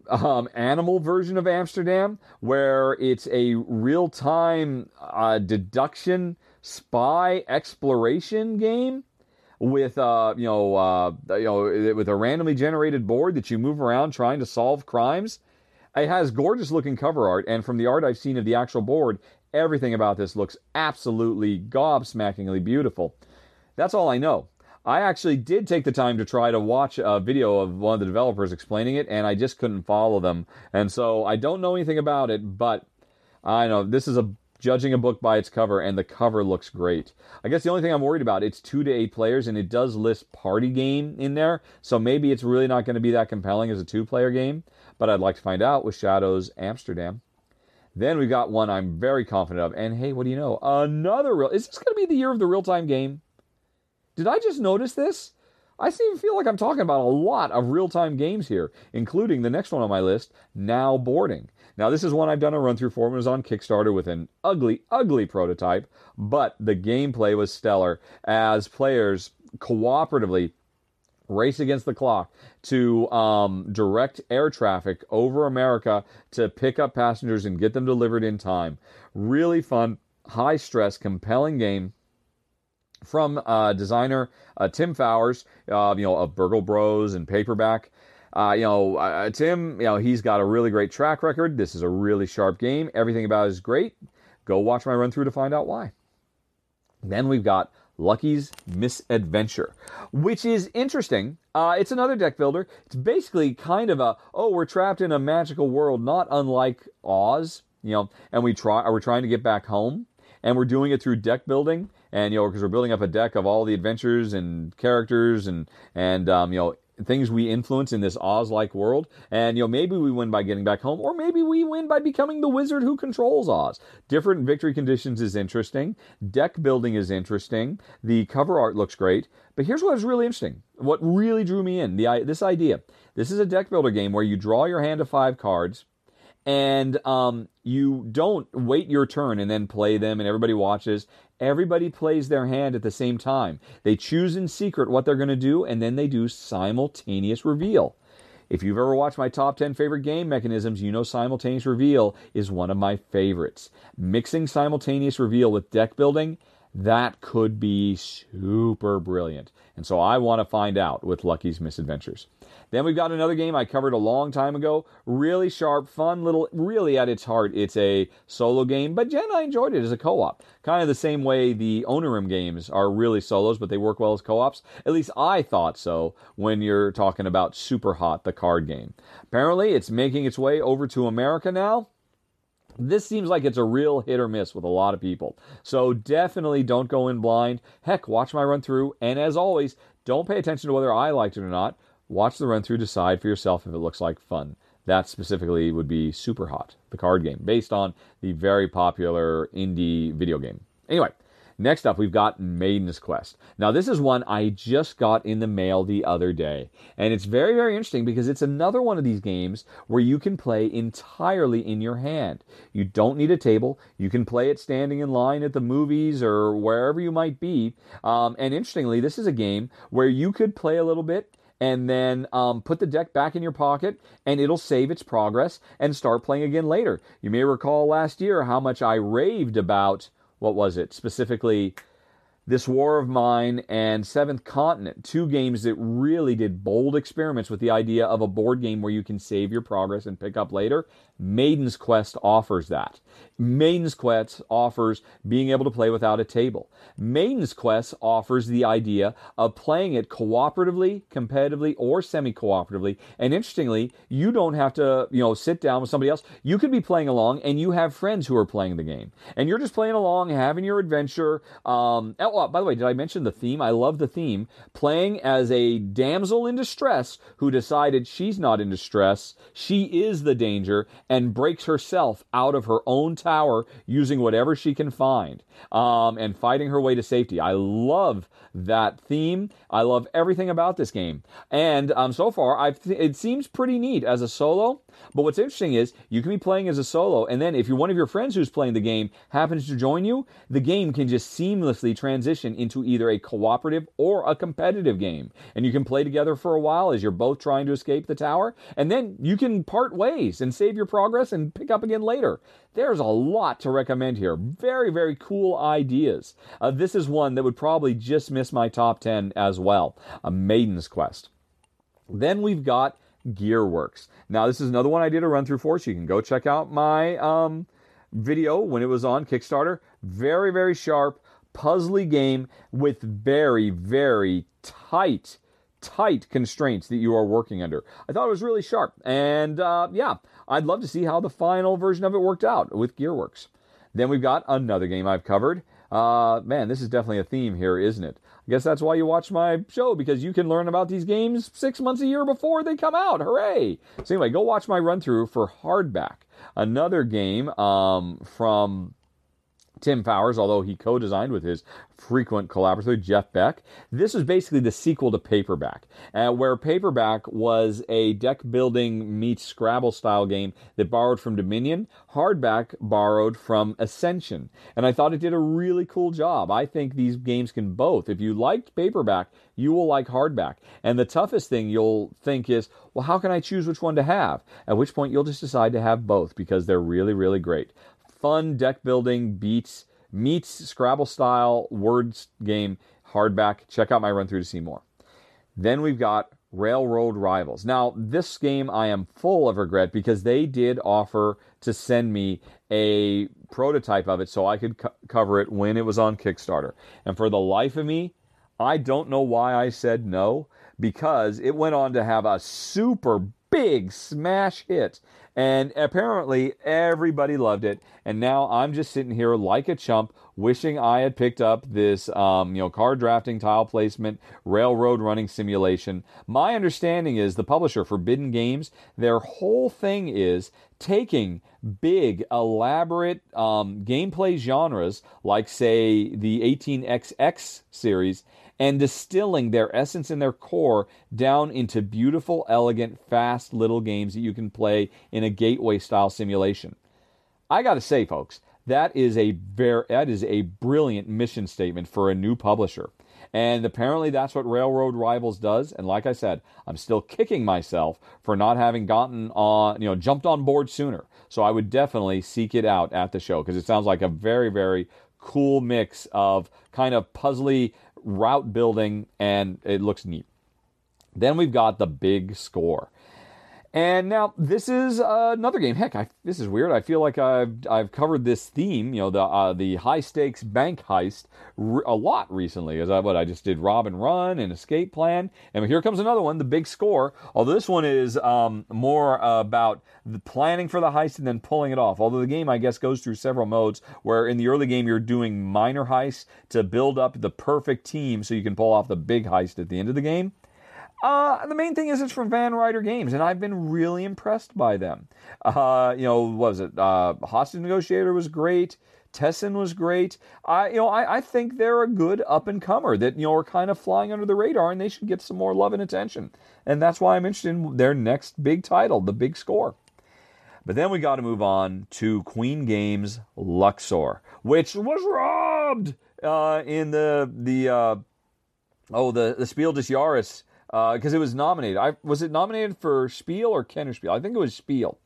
um, animal version of Amsterdam, where it's a real time uh, deduction spy exploration game with uh, you know uh, you know with a randomly generated board that you move around trying to solve crimes. It has gorgeous looking cover art, and from the art I've seen of the actual board, everything about this looks absolutely gobsmackingly beautiful. That's all I know. I actually did take the time to try to watch a video of one of the developers explaining it, and I just couldn't follow them. And so I don't know anything about it, but I know this is a judging a book by its cover, and the cover looks great. I guess the only thing I'm worried about it's two to eight players, and it does list party game in there, so maybe it's really not going to be that compelling as a two-player game. But I'd like to find out with Shadows Amsterdam. Then we've got one I'm very confident of, and hey, what do you know? Another real. Is this going to be the year of the real-time game? Did I just notice this? I seem to feel like I'm talking about a lot of real time games here, including the next one on my list, Now Boarding. Now, this is one I've done a run through for. It was on Kickstarter with an ugly, ugly prototype, but the gameplay was stellar as players cooperatively race against the clock to um, direct air traffic over America to pick up passengers and get them delivered in time. Really fun, high stress, compelling game from uh, designer uh, Tim Fowers, uh, you know, of Burgle Bros and Paperback. Uh, you know, uh, Tim, you know, he's got a really great track record. This is a really sharp game. Everything about it is great. Go watch my run through to find out why. Then we've got Lucky's Misadventure, which is interesting. Uh, it's another deck builder. It's basically kind of a oh, we're trapped in a magical world, not unlike Oz, you know, and we try we're trying to get back home, and we're doing it through deck building, and you know, because we're building up a deck of all the adventures and characters and and um, you know things we influence in this Oz-like world. And you know, maybe we win by getting back home, or maybe we win by becoming the wizard who controls Oz. Different victory conditions is interesting. Deck building is interesting. The cover art looks great. But here's what is really interesting. What really drew me in the this idea. This is a deck builder game where you draw your hand of five cards and um, you don't wait your turn and then play them and everybody watches everybody plays their hand at the same time they choose in secret what they're going to do and then they do simultaneous reveal if you've ever watched my top 10 favorite game mechanisms, you know simultaneous reveal is one of my favorites. Mixing simultaneous reveal with deck building, that could be super brilliant. And so I want to find out with Lucky's Misadventures. Then we've got another game I covered a long time ago. Really sharp, fun little, really at its heart, it's a solo game, but Jen, I enjoyed it as a co op. Kind of the same way the Onirim games are really solos, but they work well as co ops. At least I thought so when you're talking about Super Hot, the card game. Apparently, it's making its way over to America now this seems like it's a real hit or miss with a lot of people. So definitely don't go in blind. Heck, watch my run through. And as always, don't pay attention to whether I liked it or not. Watch the run through, decide for yourself if it looks like fun. That specifically would be Super Hot, the card game, based on the very popular indie video game. Anyway, Next up, we've got Maiden's Quest. Now, this is one I just got in the mail the other day. And it's very, very interesting because it's another one of these games where you can play entirely in your hand. You don't need a table. You can play it standing in line at the movies or wherever you might be. Um, and interestingly, this is a game where you could play a little bit and then um, put the deck back in your pocket and it'll save its progress and start playing again later. You may recall last year how much I raved about what was it? Specifically, this War of Mine and Seventh Continent, two games that really did bold experiments with the idea of a board game where you can save your progress and pick up later. Maiden's Quest offers that. Maiden's Quest offers being able to play without a table. Maiden's Quest offers the idea of playing it cooperatively, competitively, or semi-cooperatively. And interestingly, you don't have to, you know, sit down with somebody else. You could be playing along, and you have friends who are playing the game, and you're just playing along, having your adventure. Um, oh, by the way, did I mention the theme? I love the theme. Playing as a damsel in distress who decided she's not in distress, she is the danger, and breaks herself out of her own tower using whatever she can find um, and fighting her way to safety. I love that theme. I love everything about this game. And um, so far, I've th- it seems pretty neat as a solo. But what's interesting is you can be playing as a solo, and then if you're one of your friends who's playing the game happens to join you, the game can just seamlessly transition into either a cooperative or a competitive game. And you can play together for a while as you're both trying to escape the tower, and then you can part ways and save your progress and pick up again later. There's a lot to recommend here. Very, very cool ideas. Uh, this is one that would probably just miss my top 10 as well A Maiden's Quest. Then we've got Gearworks. Now, this is another one I did a run through for, so you can go check out my um, video when it was on Kickstarter. Very, very sharp, puzzly game with very, very tight, tight constraints that you are working under. I thought it was really sharp, and uh, yeah, I'd love to see how the final version of it worked out with Gearworks. Then we've got another game I've covered. Uh, man, this is definitely a theme here, isn't it? I guess that's why you watch my show because you can learn about these games six months a year before they come out. Hooray! So anyway, go watch my run through for Hardback, another game um, from Tim Fowers, although he co designed with his frequent collaborator, Jeff Beck. This is basically the sequel to Paperback, uh, where Paperback was a deck building meets Scrabble style game that borrowed from Dominion. Hardback borrowed from Ascension. And I thought it did a really cool job. I think these games can both. If you liked Paperback, you will like Hardback. And the toughest thing you'll think is, well, how can I choose which one to have? At which point you'll just decide to have both because they're really, really great fun deck building beats meets Scrabble style words game hardback. Check out my run through to see more. Then we've got Railroad Rivals. Now, this game I am full of regret because they did offer to send me a prototype of it so I could co- cover it when it was on Kickstarter. And for the life of me, I don't know why I said no because it went on to have a super big smash hit. And apparently everybody loved it. And now I'm just sitting here like a chump, wishing I had picked up this, um, you know, card drafting, tile placement, railroad running simulation. My understanding is the publisher, Forbidden Games, their whole thing is taking big, elaborate um, gameplay genres, like, say, the 18XX series, and distilling their essence and their core down into beautiful, elegant, fast little games that you can play in a gateway style simulation. I got to say, folks, that is a very that is a brilliant mission statement for a new publisher. And apparently that's what Railroad Rivals does. And like I said, I'm still kicking myself for not having gotten on, you know, jumped on board sooner. So I would definitely seek it out at the show because it sounds like a very, very cool mix of kind of puzzly route building, and it looks neat. Then we've got the big score. And now this is uh, another game. Heck, I, this is weird. I feel like I've I've covered this theme, you know, the uh, the high stakes bank heist, a lot recently. As I what I just did, Rob and Run and Escape Plan, and here comes another one, the Big Score. Although this one is um, more uh, about the planning for the heist and then pulling it off. Although the game, I guess, goes through several modes. Where in the early game you're doing minor heists to build up the perfect team so you can pull off the big heist at the end of the game. Uh, the main thing is it's from Van Ryder Games, and I've been really impressed by them. Uh, you know, what was it? Uh, Hostage Negotiator was great. Tessen was great. I, you know, I, I think they're a good up and comer that you know are kind of flying under the radar, and they should get some more love and attention. And that's why I'm interested in their next big title, the Big Score. But then we got to move on to Queen Games Luxor, which was robbed uh, in the the uh, oh the the Spiel des Jahres because uh, it was nominated. I was it nominated for Spiel or Kenner Spiel? I think it was Spiel.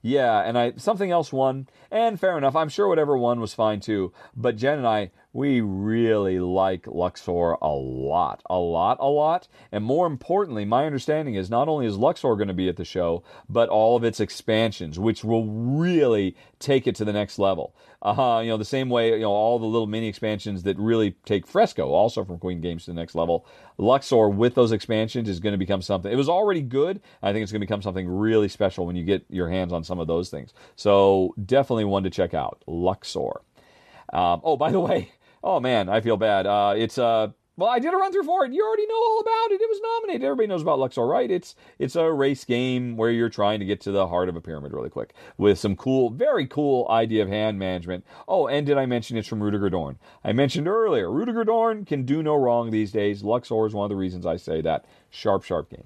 Yeah, and I something else won, and fair enough. I'm sure whatever won was fine too. But Jen and I, we really like Luxor a lot, a lot, a lot. And more importantly, my understanding is not only is Luxor going to be at the show, but all of its expansions, which will really take it to the next level. Uh, you know, the same way, you know, all the little mini expansions that really take Fresco, also from Queen Games to the next level. Luxor with those expansions is going to become something. It was already good. I think it's going to become something really special when you get your hands on some of those things. So definitely one to check out. Luxor. Um, oh, by the way, oh man, I feel bad. Uh, it's uh, well, I did a run through for it. You already know all about it. It was nominated. Everybody knows about Luxor, right? It's it's a race game where you're trying to get to the heart of a pyramid really quick with some cool, very cool idea of hand management. Oh, and did I mention it's from Rudiger Dorn? I mentioned earlier, Rudiger Dorn can do no wrong these days. Luxor is one of the reasons I say that. Sharp, sharp game.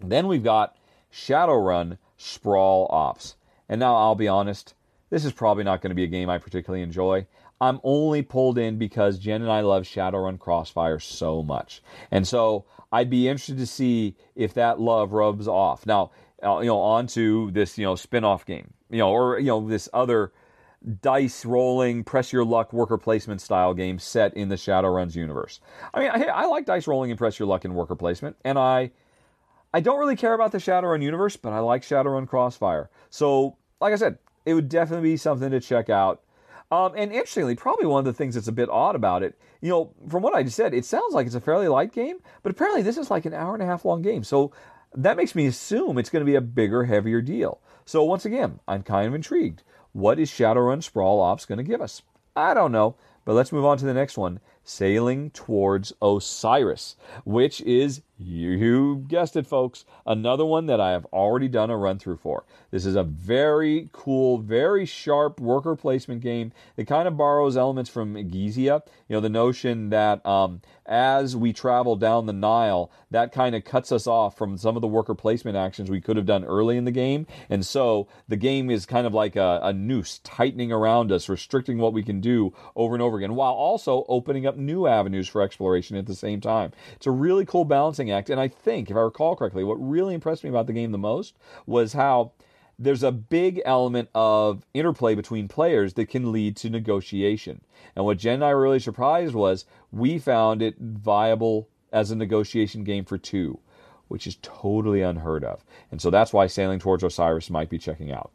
Then we've got Shadowrun Sprawl Ops. And now I'll be honest, this is probably not going to be a game I particularly enjoy. I'm only pulled in because Jen and I love Shadowrun Crossfire so much. And so I'd be interested to see if that love rubs off. Now, uh, you know, onto this, you know, spin-off game, you know, or, you know, this other dice rolling, press your luck worker placement style game set in the Shadowruns universe. I mean, I, I like dice rolling and press your luck in worker placement, and I, I don't really care about the Shadowrun universe, but I like Shadowrun Crossfire. So, like I said, it would definitely be something to check out. Um, and interestingly, probably one of the things that's a bit odd about it, you know, from what I just said, it sounds like it's a fairly light game, but apparently this is like an hour and a half long game. So that makes me assume it's going to be a bigger, heavier deal. So once again, I'm kind of intrigued. What is Shadowrun Sprawl Ops going to give us? I don't know, but let's move on to the next one Sailing Towards Osiris, which is, you guessed it, folks, another one that I have already done a run through for. This is a very cool, very sharp worker placement game. It kind of borrows elements from Egizia. You know, the notion that um, as we travel down the Nile, that kind of cuts us off from some of the worker placement actions we could have done early in the game. And so the game is kind of like a, a noose tightening around us, restricting what we can do over and over again, while also opening up new avenues for exploration at the same time. It's a really cool balancing act. And I think, if I recall correctly, what really impressed me about the game the most was how there's a big element of interplay between players that can lead to negotiation. And what Jen and I were really surprised was we found it viable as a negotiation game for two, which is totally unheard of. And so that's why Sailing Towards Osiris might be checking out.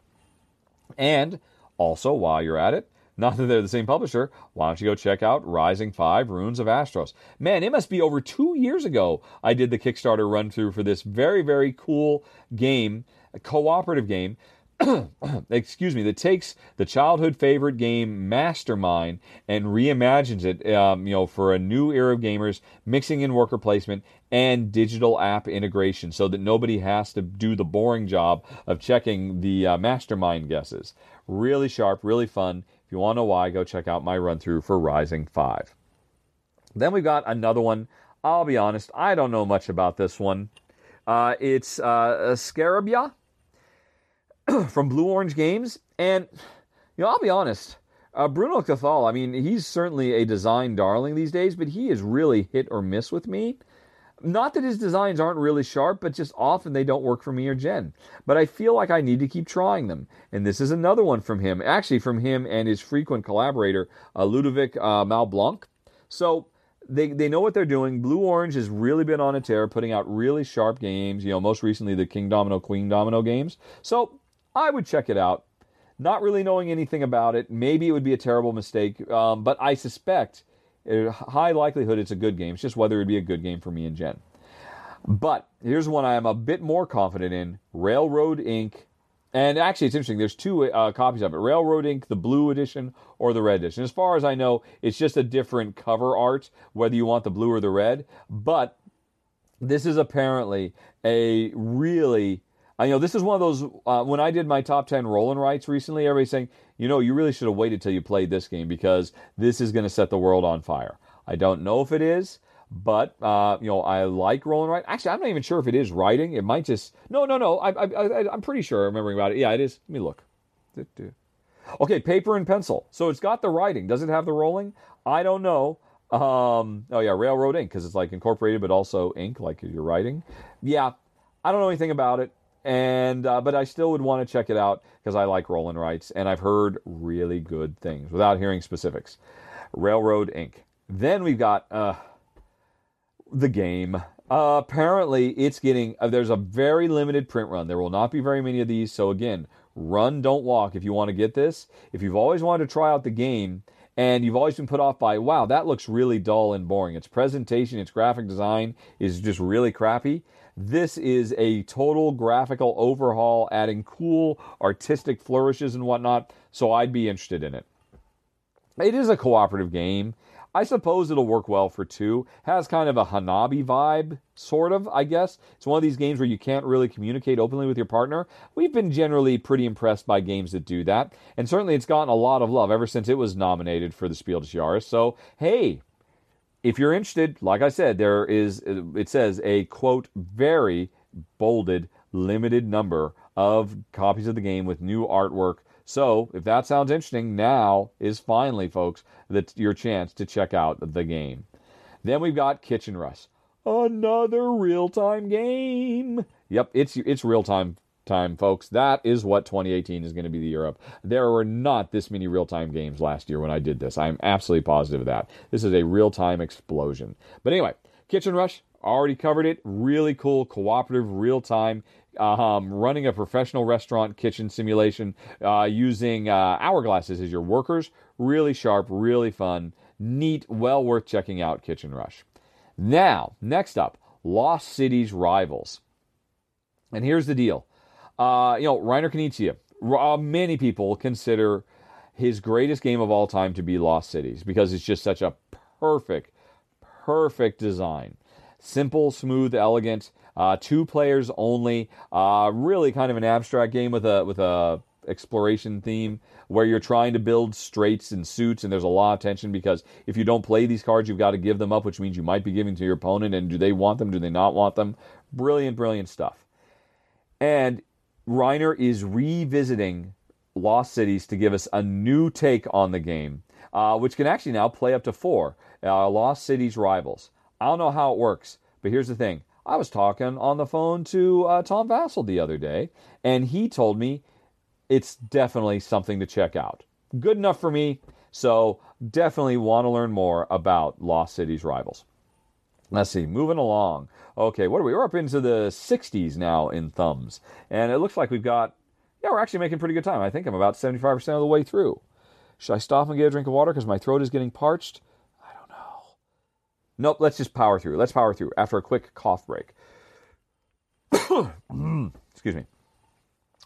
And also, while you're at it, not that they're the same publisher, why don't you go check out Rising 5 Runes of Asteros? Man, it must be over two years ago I did the Kickstarter run through for this very, very cool game a cooperative game excuse me, that takes the childhood favorite game Mastermind and reimagines it, um, you know, for a new era of gamers, mixing in worker placement and digital app integration, so that nobody has to do the boring job of checking the uh, Mastermind guesses. Really sharp, really fun. You want to know why, go check out my run through for Rising Five. Then we've got another one. I'll be honest, I don't know much about this one. Uh, it's uh, Scarabya from Blue Orange Games. And, you know, I'll be honest, uh, Bruno Cathala, I mean, he's certainly a design darling these days, but he is really hit or miss with me. Not that his designs aren't really sharp, but just often they don't work for me or Jen. But I feel like I need to keep trying them. And this is another one from him, actually from him and his frequent collaborator, uh, Ludovic uh, Maublanc. So they, they know what they're doing. Blue Orange has really been on a tear, putting out really sharp games. You know, most recently the King Domino, Queen Domino games. So I would check it out. Not really knowing anything about it, maybe it would be a terrible mistake, um, but I suspect, high likelihood, it's a good game. It's just whether it would be a good game for me and Jen. But here's one I am a bit more confident in Railroad Ink. And actually, it's interesting. There's two uh, copies of it Railroad Ink, the blue edition or the red edition. As far as I know, it's just a different cover art, whether you want the blue or the red. But this is apparently a really I know this is one of those uh, when I did my top 10 rolling rights recently everybody's saying you know you really should have waited till you played this game because this is going to set the world on fire. I don't know if it is but uh, you know I like rolling write actually I'm not even sure if it is writing. It might just no no no I, I, I'm pretty sure I'm remembering about it. Yeah it is. Let me look. Okay paper and pencil. So it's got the writing. Does it have the rolling? I don't know. Um, oh yeah, Railroad Ink because it's like incorporated, but also ink, like you're writing. Yeah, I don't know anything about it, and uh, but I still would want to check it out because I like roll and writes, and I've heard really good things without hearing specifics. Railroad Ink. Then we've got uh, the game. Uh, apparently, it's getting uh, there's a very limited print run. There will not be very many of these. So again, run, don't walk. If you want to get this, if you've always wanted to try out the game and you've always been put off by, wow, that looks really dull and boring. Its presentation, its graphic design is just really crappy. This is a total graphical overhaul, adding cool artistic flourishes and whatnot, so I'd be interested in it. It is a cooperative game. I suppose it'll work well for two. Has kind of a Hanabi vibe, sort of, I guess. It's one of these games where you can't really communicate openly with your partner. We've been generally pretty impressed by games that do that. And certainly it's gotten a lot of love ever since it was nominated for the Spiel des Jahres. So, hey, if you're interested, like I said, there is, it says a quote, very bolded, limited number of copies of the game with new artwork so, if that sounds interesting, now is finally, folks, that your chance to check out the game. Then we've got Kitchen Rush, another real-time game. Yep, it's it's real-time time, folks. That is what 2018 is going to be the year of. There were not this many real-time games last year when I did this. I'm absolutely positive of that. This is a real-time explosion. But anyway, Kitchen Rush, already covered it. Really cool, cooperative, real-time um, running a professional restaurant kitchen simulation uh, using uh, hourglasses as your workers. Really sharp, really fun, neat, well worth checking out Kitchen Rush. Now, next up, Lost Cities Rivals. And here's the deal. Uh, you know, Reiner Knizia, uh, many people consider his greatest game of all time to be Lost Cities because it's just such a perfect, perfect design. Simple, smooth, elegant. Uh, two players only. Uh, really kind of an abstract game with a with a exploration theme where you're trying to build straights and suits and there's a lot of tension because if you don't play these cards you've got to give them up which means you might be giving to your opponent and do they want them do they not want them brilliant brilliant stuff and reiner is revisiting lost cities to give us a new take on the game uh, which can actually now play up to four uh, lost cities rivals i don't know how it works but here's the thing I was talking on the phone to uh, Tom Vasel the other day, and he told me it's definitely something to check out. Good enough for me, so definitely want to learn more about Lost Cities Rivals. Let's see, moving along. Okay, what are we? We're up into the 60s now in thumbs, and it looks like we've got, yeah, we're actually making pretty good time. I think I'm about 75% of the way through. Should I stop and get a drink of water because my throat is getting parched? I don't know. Nope, let's just power through. Let's power through after a quick cough break. Excuse me.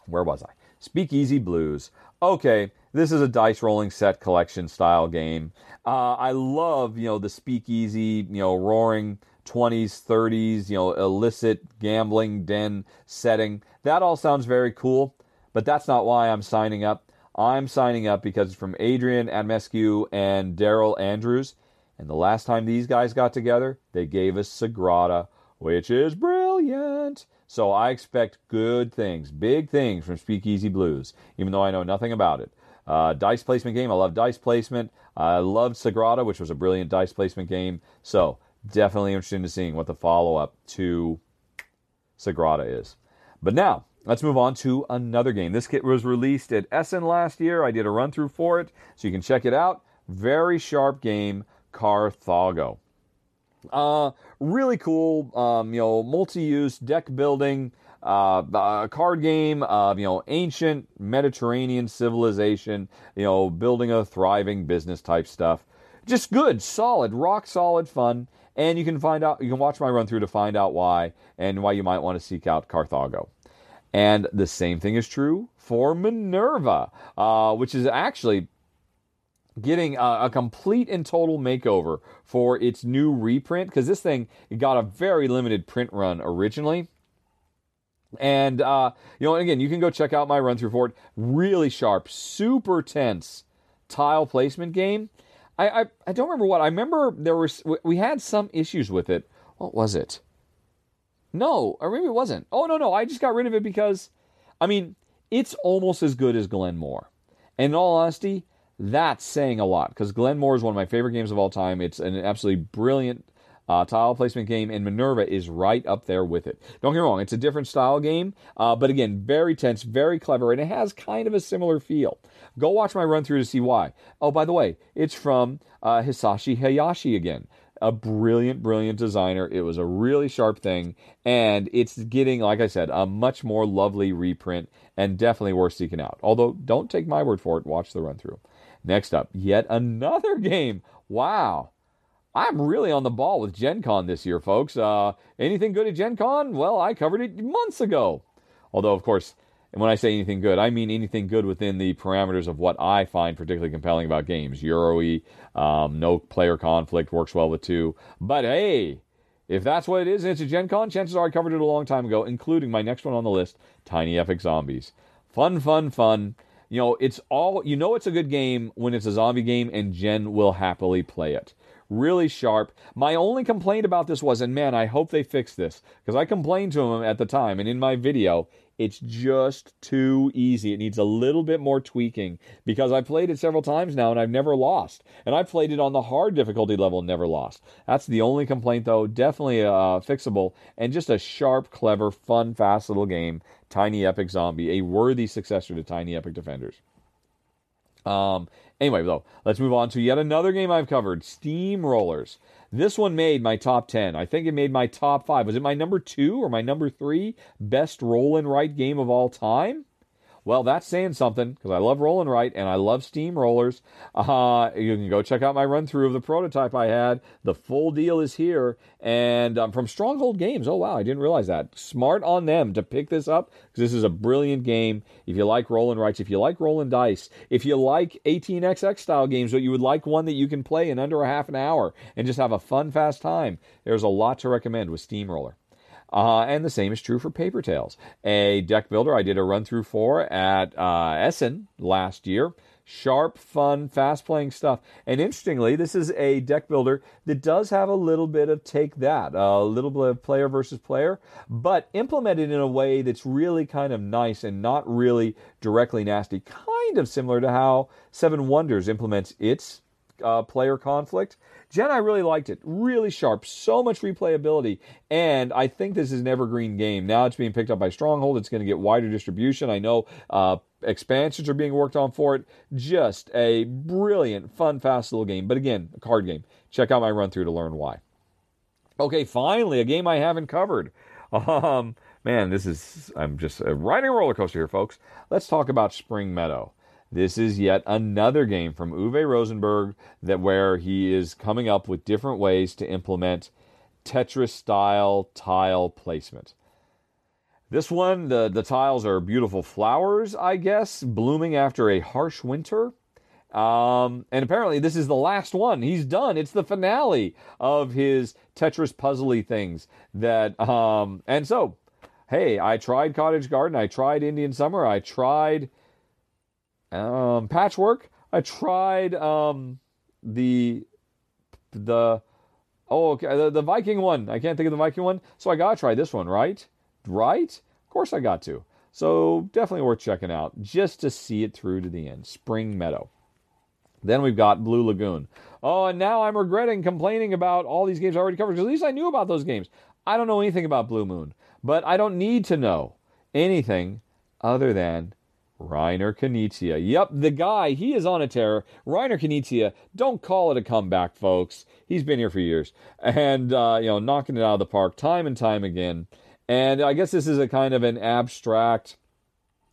Where was I? Speakeasy Blues. Okay, this is a dice rolling set collection style game. Uh, I love, you know, the speakeasy, you know, roaring 20s, 30s, you know, illicit gambling den setting. That all sounds very cool, but that's not why I'm signing up. I'm signing up because it's from Adrian Adamescu and Daryl Andrews. And the last time these guys got together, they gave us Sagrada, which is brilliant. So I expect good things, big things from Speakeasy Blues, even though I know nothing about it. Uh, dice placement game. I love dice placement. I loved Sagrada, which was a brilliant dice placement game. So definitely interested in seeing what the follow up to Sagrada is. But now let's move on to another game. This kit was released at Essen last year. I did a run through for it, so you can check it out. Very sharp game Carthago. Uh, really cool, um, you know, multi-use deck building, uh, uh, card game of, you know, ancient Mediterranean civilization, you know, building a thriving business type stuff. Just good, solid, rock solid fun. And you can find out, you can watch my run through to find out why and why you might want to seek out Carthago. And the same thing is true for Minerva, uh, which is actually getting a, a, complete and total makeover for its new reprint because this thing got a very limited print run originally. And uh, you know, again, you can go check out my run through for it. Really sharp, super tense tile placement game. I, I I don't remember what I remember. There was we had some issues with it. What was it? No, or maybe it wasn't. Oh no no, I just got rid of it because, I mean, it's almost as good as Glenmore. And in all honesty, that's saying a lot because Glenmore is one of my favorite games of all time. It's an absolutely brilliant uh, tile placement game, and Minerva is right up there with it. Don't get me wrong, it's a different style game, uh, but again, very tense, very clever, and it has kind of a similar feel. Go watch my run through to see why. Oh, by the way, it's from uh, Hisashi Hayashi again. A brilliant, brilliant designer. It was a really sharp thing, and it's getting, like I said, a much more lovely reprint and definitely worth seeking out. Although, don't take my word for it, watch the run through. Next up, yet another game. Wow. I'm really on the ball with Gen Con this year, folks. Uh, anything good at Gen Con? Well, I covered it months ago. Although, of course, and when I say anything good, I mean anything good within the parameters of what I find particularly compelling about games. Euro um, no player conflict, works well with two. But hey, if that's what it is and it's a Gen Con, chances are I covered it a long time ago, including my next one on the list, Tiny Epic Zombies. Fun, fun, fun. You know, it's all, you know, it's a good game when it's a zombie game, and Jen will happily play it really sharp. My only complaint about this was, and man, I hope they fix this because I complained to him at the time and in my video. It's just too easy. It needs a little bit more tweaking because I played it several times now and I've never lost. And I played it on the hard difficulty level never lost. That's the only complaint, though. Definitely uh, fixable and just a sharp, clever, fun, fast little game. Tiny Epic Zombie, a worthy successor to Tiny Epic Defenders. Um, anyway, though, let's move on to yet another game I've covered Steamrollers. This one made my top 10. I think it made my top five. Was it my number two or my number three best roll and write game of all time? Well, that's saying something because I love rolling right and I love steamrollers. Uh, you can go check out my run through of the prototype I had. The full deal is here and um, from Stronghold Games. Oh, wow, I didn't realize that. Smart on them to pick this up because this is a brilliant game. If you like rolling writes, if you like rolling dice, if you like 18xx style games, but you would like one that you can play in under a half an hour and just have a fun, fast time, there's a lot to recommend with Steamroller. Uh, and the same is true for Paper Tales, a deck builder I did a run through for at uh, Essen last year. Sharp, fun, fast playing stuff. And interestingly, this is a deck builder that does have a little bit of take that, a little bit of player versus player, but implemented in a way that's really kind of nice and not really directly nasty. Kind of similar to how Seven Wonders implements its uh, player conflict. Jen, I really liked it. Really sharp, so much replayability, and I think this is an evergreen game. Now it's being picked up by Stronghold. It's going to get wider distribution. I know uh, expansions are being worked on for it. Just a brilliant, fun, fast little game. But again, a card game. Check out my run through to learn why. Okay, finally, a game I haven't covered. Um, man, this is, I'm just riding a roller coaster here, folks. Let's talk about Spring Meadow. This is yet another game from Uwe Rosenberg that where he is coming up with different ways to implement Tetris style tile placement. This one, the, the tiles are beautiful flowers, I guess, blooming after a harsh winter. Um, and apparently, this is the last one. He's done. It's the finale of his Tetris puzzly things. That um, and so, hey, I tried Cottage Garden. I tried Indian Summer. I tried um, patchwork. I tried um, the the oh okay the, the Viking one. I can't think of the Viking one, so I gotta try this one, right? Right? Of course I got to. So definitely worth checking out just to see it through to the end. Spring Meadow. Then we've got Blue Lagoon. Oh, and now I'm regretting complaining about all these games I already covered because at least I knew about those games. I don't know anything about Blue Moon, but I don't need to know anything other than Reiner Knizia. Yep, the guy, he is on a tear. Reiner Knizia, don't call it a comeback, folks. He's been here for years. And, uh, you know, knocking it out of the park time and time again. And I guess this is a kind of an abstract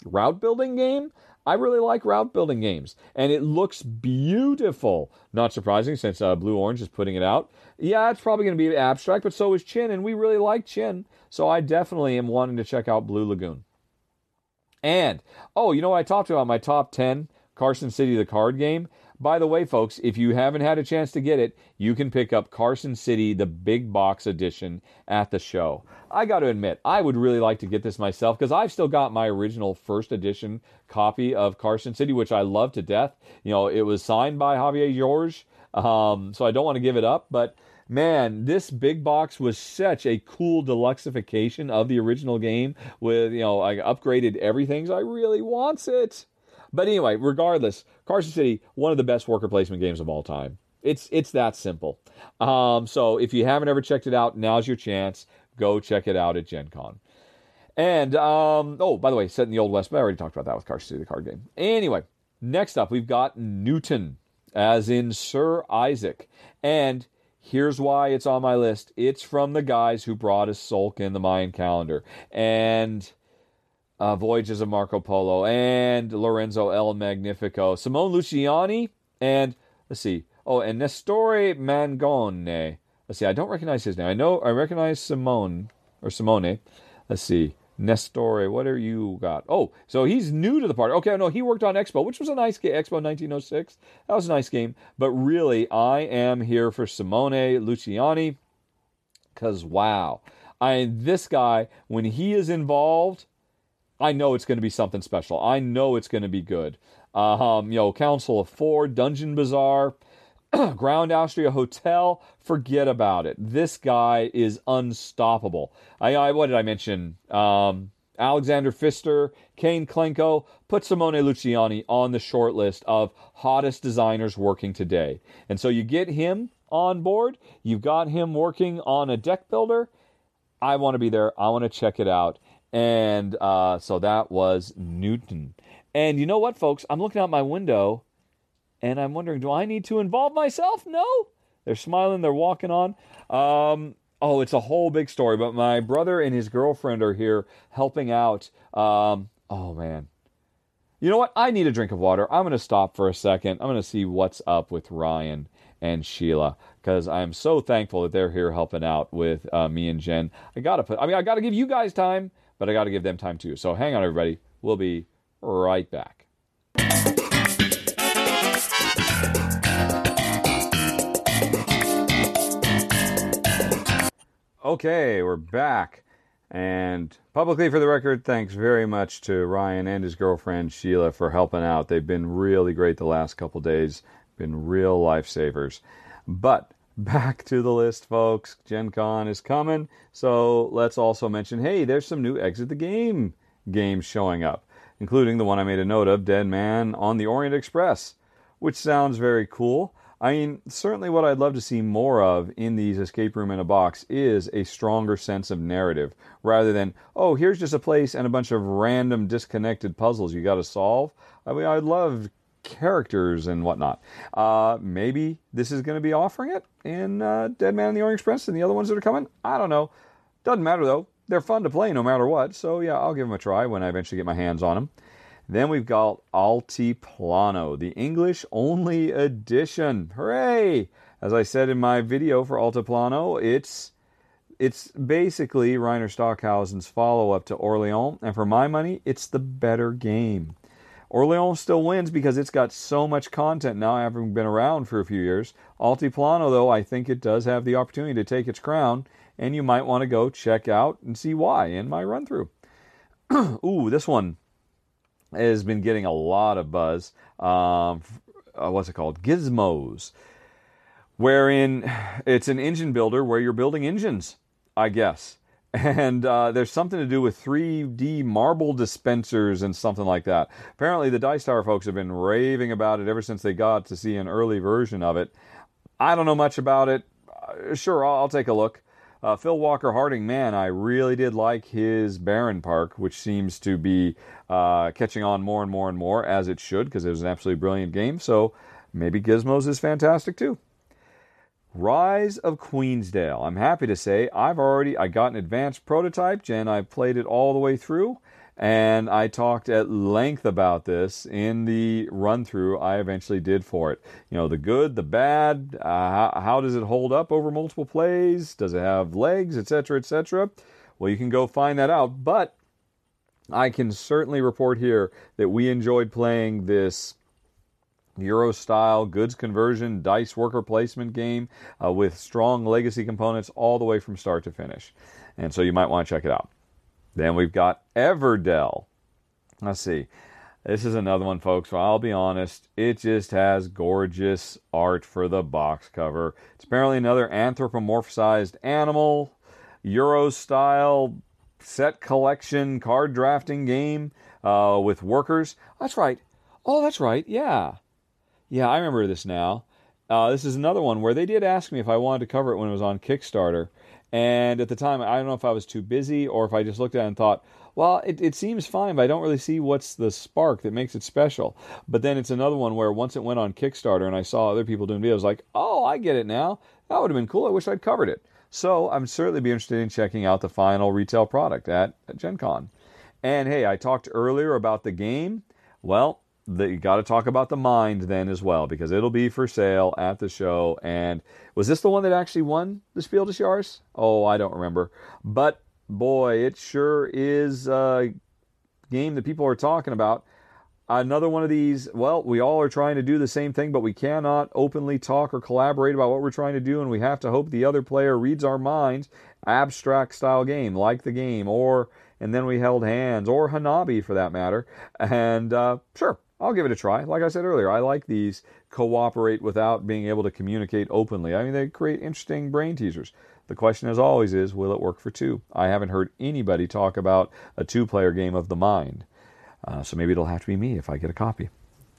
route building game. I really like route building games, and it looks beautiful. Not surprising since uh, Blue Orange is putting it out. Yeah, it's probably going to be abstract, but so is Qin, and we really like Qin. So I definitely am wanting to check out Blue Lagoon. And, oh, you know what I talked about? My top 10 Carson City, the card game. By the way, folks, if you haven't had a chance to get it, you can pick up Carson City, the big box edition, at the show. I got to admit, I would really like to get this myself because I've still got my original first edition copy of Carson City, which I love to death. You know, it was signed by Xavier Georges, um, so I don't want to give it up, but man, this big box was such a cool deluxeification of the original game with, you know, I upgraded everything, so I really wants it. But anyway, regardless, Carson City, one of the best worker placement games of all time. It's it's that simple. Um, so if you haven't ever checked it out, now's your chance. Go check it out at Gen Con. And um, oh, by the way, set in the Old West, but I already talked about that with Carson City, the card game. Anyway, next up, we've got Newton, as in Sir Isaac. And here's why it's on my list. It's from the guys who brought us Tzolk'in the Mayan calendar. And uh, Voyages of Marco Polo, and Lorenzo El Magnifico, Simone Luciani, and let's see, oh, and Nestore Mangone. Let's see, I don't recognize his name. I know I recognize Simone or Simone. Let's see, Nestore. What are you got? Oh, so he's new to the party. Okay, no, he worked on Expo, which was a nice game. Expo 1906. That was a nice game. But really, I am here for Simone Luciani because wow, I this guy when he is involved I know it's going to be something special. I know it's going to be good. Um, you know, Council of Four, Dungeon Bazaar, Grand Austria Hotel. Forget about it. This guy is unstoppable. I, I what did I mention? Um, Alexander Pfister, Kane Klenko, put Simone Luciani on the short list of hottest designers working today. And so you get him on board. You've got him working on a deck builder. I want to be there. I want to check it out. And uh, so that was Newton. And you know what, folks? I'm looking out my window and I'm wondering, do I need to involve myself? No. They're smiling, they're walking on. Um, oh, it's a whole big story, but my brother and his girlfriend are here helping out. Um, oh, man. You know what? I need a drink of water. I'm going to stop for a second. I'm going to see what's up with Ryan and Sheila because I'm so thankful that they're here helping out with uh, me and Jen. I got to put, I mean, I got to give you guys time but I got to give them time too. So hang on, everybody. We'll be right back. Okay, we're back. And publicly, for the record, thanks very much to Ryan and his girlfriend Sheila for helping out. They've been really great the last couple days, been real lifesavers. But back to the list, folks. Gen Con is coming. So let's also mention hey, there's some new Exit the Game games showing up, including the one I made a note of Dead Man on the Orient Express, which sounds very cool. I mean, certainly what I'd love to see more of in these escape room in a box is a stronger sense of narrative rather than, oh, here's just a place and a bunch of random disconnected puzzles you got to solve. I mean, I'd love characters and whatnot. Uh, maybe this is going to be offering it in uh, Dead Man and the Orient Express and the other ones that are coming. I don't know. Doesn't matter though. They're fun to play no matter what. So yeah, I'll give them a try when I eventually get my hands on them. Then we've got Altiplano, the English only edition. Hooray! As I said in my video for Altiplano, it's it's basically Reiner Stockhausen's follow up to Orleans, and for my money, it's the better game. Orleans still wins because it's got so much content now, having been around for a few years. Altiplano, though, I think it does have the opportunity to take its crown, and you might want to go check out and see why in my run through. Ooh, this one has been getting a lot of buzz. Um, uh, what's it called? Gizmos, wherein it's an engine builder where you're building engines, I guess and uh, there's something to do with 3D marble dispensers and something like that. Apparently, the Dice Tower folks have been raving about it ever since they got to see an early version of it. I don't know much about it. Uh, sure, I'll, I'll, take a look. Uh, Phil Walker Harding, man, I really did like his Bärenpark, which seems to be uh, catching on more and more and more, as it should, because it was an absolutely brilliant game. So maybe Gizmos is fantastic too. Rise of Queensdale. I'm happy to say I've already I got an advanced prototype, Jen. I played it all the way through, and I talked at length about this in the run through I eventually did for it. You know, the good, the bad. Uh, how, how does it hold up over multiple plays? Does it have legs, etc., etc.? Well, you can go find that out. But I can certainly report here that we enjoyed playing this Euro style goods conversion, dice worker placement game uh, with strong legacy components all the way from start to finish. And so you might want to check it out. Then we've got Everdell. Let's see. This is another one, folks. Well, I'll be honest, it just has gorgeous art for the box cover. It's apparently another anthropomorphized animal, Euro style set collection card drafting game uh, with workers. That's right. Oh, that's right. Yeah. Yeah, I remember this now. Uh, this is another one where they did ask me if I wanted to cover it when it was on Kickstarter. And at the time, I don't know if I was too busy or if I just looked at it and thought, well, it, it seems fine, but I don't really see what's the spark that makes it special. But then it's another one where once it went on Kickstarter and I saw other people doing videos, like, oh, I get it now. That would have been cool. I wish I'd covered it. So I'm certainly be interested in checking out the final retail product at, at Gen Con. And hey, I talked earlier about the game. Well, the, you got to talk about the mind then as well because it'll be for sale at the show. And was this the one that actually won the Spiel des Jahres? Oh, I don't remember. But boy, it sure is a game that people are talking about. Another one of these, well, we all are trying to do the same thing, but we cannot openly talk or collaborate about what we're trying to do, and we have to hope the other player reads our minds. Abstract style game, like the game, or, and then we held hands, or Hanabi for that matter. And uh, sure, I'll give it a try. Like I said earlier, I like these cooperate without being able to communicate openly. I mean, they create interesting brain teasers. The question, as always, is will it work for two? I haven't heard anybody talk about a two player game of the mind. Uh, so maybe it'll have to be me if I get a copy.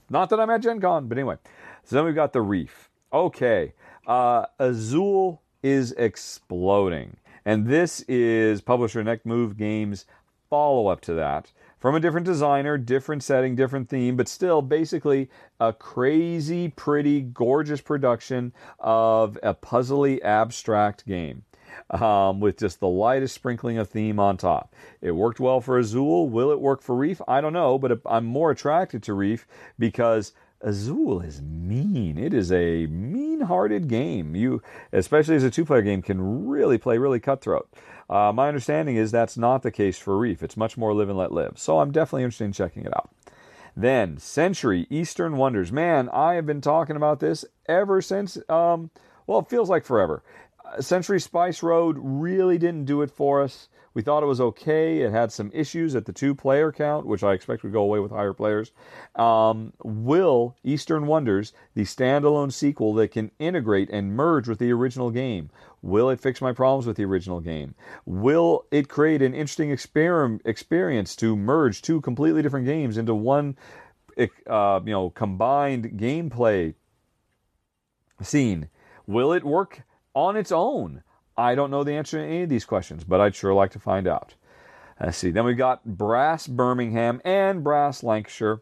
Not that I'm at Gen Con, but anyway. So then we've got the Reef. Okay. Uh, Azul is exploding. And this is publisher Next Move Games follow up to that from a different designer, different setting, different theme, but still basically a crazy, pretty, gorgeous production of a puzzly, abstract game. Um, with just the lightest sprinkling of theme on top. It worked well for Azul. Will it work for Reef? I don't know, but I'm more attracted to Reef because Azul is mean. It is a mean-hearted game. You, especially as a two-player game, can really play really cutthroat. Uh, my understanding is that's not the case for Reef. It's much more live and let live. So I'm definitely interested in checking it out. Then Century Eastern Wonders. Man, I have been talking about this ever since. Um, well, it feels like forever. Uh, Century Spice Road really didn't do it for us. We thought it was okay. It had some issues at the two player count, which I expect would go away with higher players. Um, will Eastern Wonders, the standalone sequel that can integrate and merge with the original game, will it fix my problems with the original game? Will it create an interesting exper- experience to merge two completely different games into one, uh, you know, combined gameplay scene? Will it work on its own? I don't know the answer to any of these questions, but I'd sure like to find out. Let's see. Then we've got Brass Birmingham and Brass Lancashire.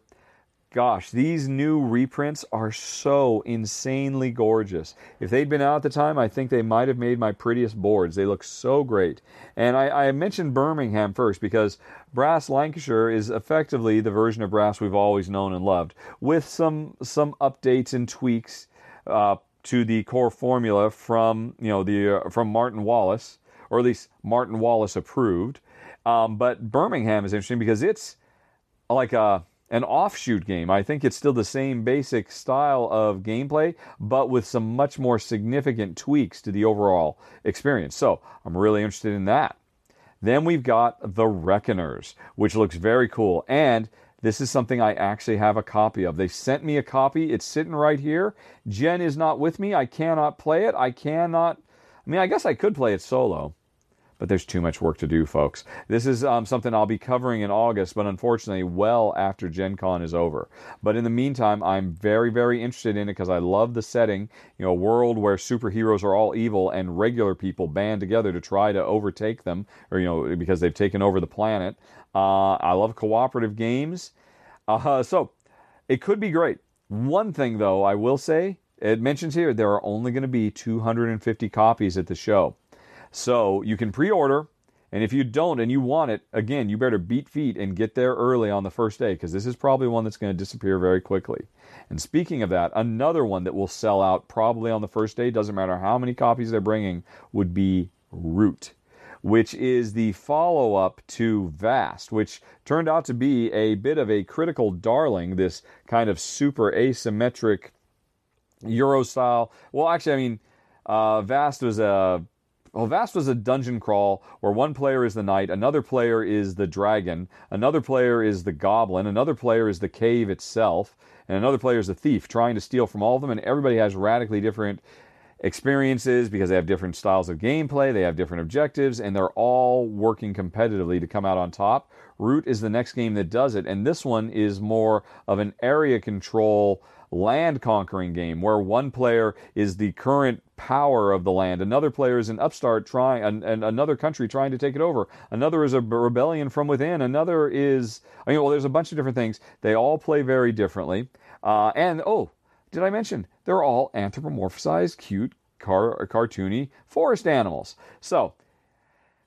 Gosh, these new reprints are so insanely gorgeous. If they'd been out at the time, I think they might have made my prettiest boards. They look so great. And I, I mentioned Birmingham first because Brass Lancashire is effectively the version of Brass we've always known and loved, with some some updates and tweaks. Uh, to the core formula from you know the uh, from Martin Wallace, or at least Martin Wallace approved. Um, but Birmingham is interesting because it's like a an offshoot game. I think it's still the same basic style of gameplay, but with some much more significant tweaks to the overall experience. So I'm really interested in that. Then we've got The Reckoners, which looks very cool. And this is something I actually have a copy of. They sent me a copy. It's sitting right here. Jen is not with me. I cannot play it. I cannot. I mean, I guess I could play it solo, but there's too much work to do, folks. This is um, something I'll be covering in August, but unfortunately, well after Gen Con is over. But in the meantime, I'm very, very interested in it because I love the setting. You know, a world where superheroes are all evil and regular people band together to try to overtake them, or, you know, because they've taken over the planet. Uh, I love cooperative games. Uh, so it could be great. One thing, though, I will say it mentions here there are only going to be 250 copies at the show. So you can pre order. And if you don't and you want it, again, you better beat feet and get there early on the first day because this is probably one that's going to disappear very quickly. And speaking of that, another one that will sell out probably on the first day, doesn't matter how many copies they're bringing, would be Root which is the follow up to Vast, which turned out to be a bit of a critical darling, this kind of super asymmetric Euro style. Well, actually, I mean, uh, Vast was a well, Vast was a dungeon crawl where one player is the knight, another player is the dragon, another player is the goblin, another player is the cave itself, and another player is the thief trying to steal from all of them. And everybody has radically different experiences because they have different styles of gameplay, they have different objectives, and they're all working competitively to come out on top. Root is the next game that does it, and this one is more of an area control land conquering game where one player is the current power of the land, another player is an upstart trying, and, another country trying to take it over, another is a rebellion from within, another is, I mean, well, there's a bunch of different things. They all play very differently. Uh, and, oh, did I mention they're all anthropomorphized, cute, car- cartoony forest animals? So,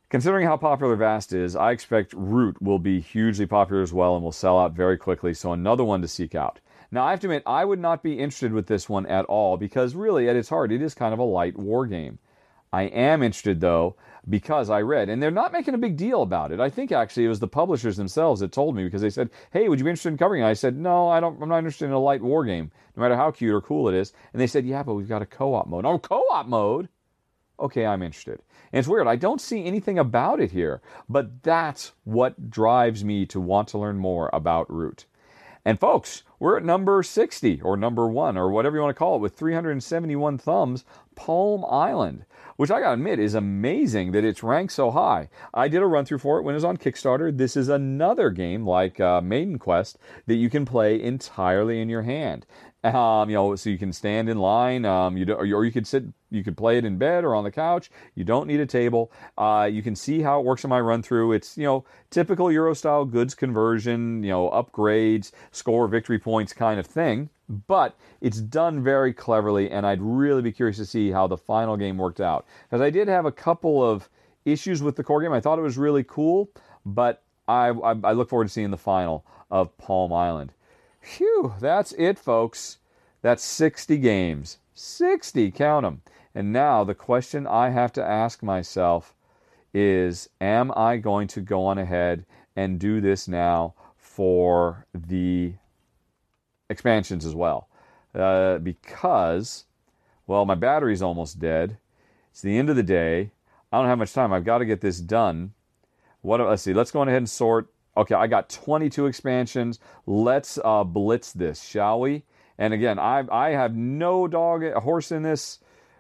Considering how popular Vast is, I expect Root will be hugely popular as well and will sell out very quickly. So, another one to seek out. Now, I have to admit, I would not be interested with this one at all because, really, at its heart, it is kind of a light war game. I am interested, though, because I read, and they're not making a big deal about it. I think actually it was the publishers themselves that told me because they said, "Hey, would you be interested in covering?" it? I said, "No, I don't. I'm not interested in a light war game, no matter how cute or cool it is." And they said, "Yeah, but we've got a co-op mode." Oh, co-op mode. Okay, I'm interested. And it's weird. I don't see anything about it here, but that's what drives me to want to learn more about Root. And folks, we're at number 60 or number one or whatever you want to call it with 371 thumbs, Palm Island, which I gotta admit is amazing that it's ranked so high. I did a run through for it when it was on Kickstarter. This is another game like uh, Maiden Quest that you can play entirely in your hand. Um, you know, so you can stand in line. Um, you do, or you could sit. You could play it in bed or on the couch. You don't need a table. Uh, you can see how it works in my run through. It's you know typical Euro style goods conversion. You know upgrades, score victory points kind of thing. But it's done very cleverly, and I'd really be curious to see how the final game worked out because I did have a couple of issues with the core game. I thought it was really cool, but I, I, I look forward to seeing the final of Palm Island. Phew, that's it, folks. That's 60 games. 60, count them. And now the question I have to ask myself is Am I going to go on ahead and do this now for the expansions as well? Uh, because, well, my battery's almost dead. It's the end of the day. I don't have much time. I've got to get this done. What? Let's see. Let's go ahead and sort Okay, I got 22 expansions. Let's uh, blitz this, shall we? And again, I, I have no dog, horse in this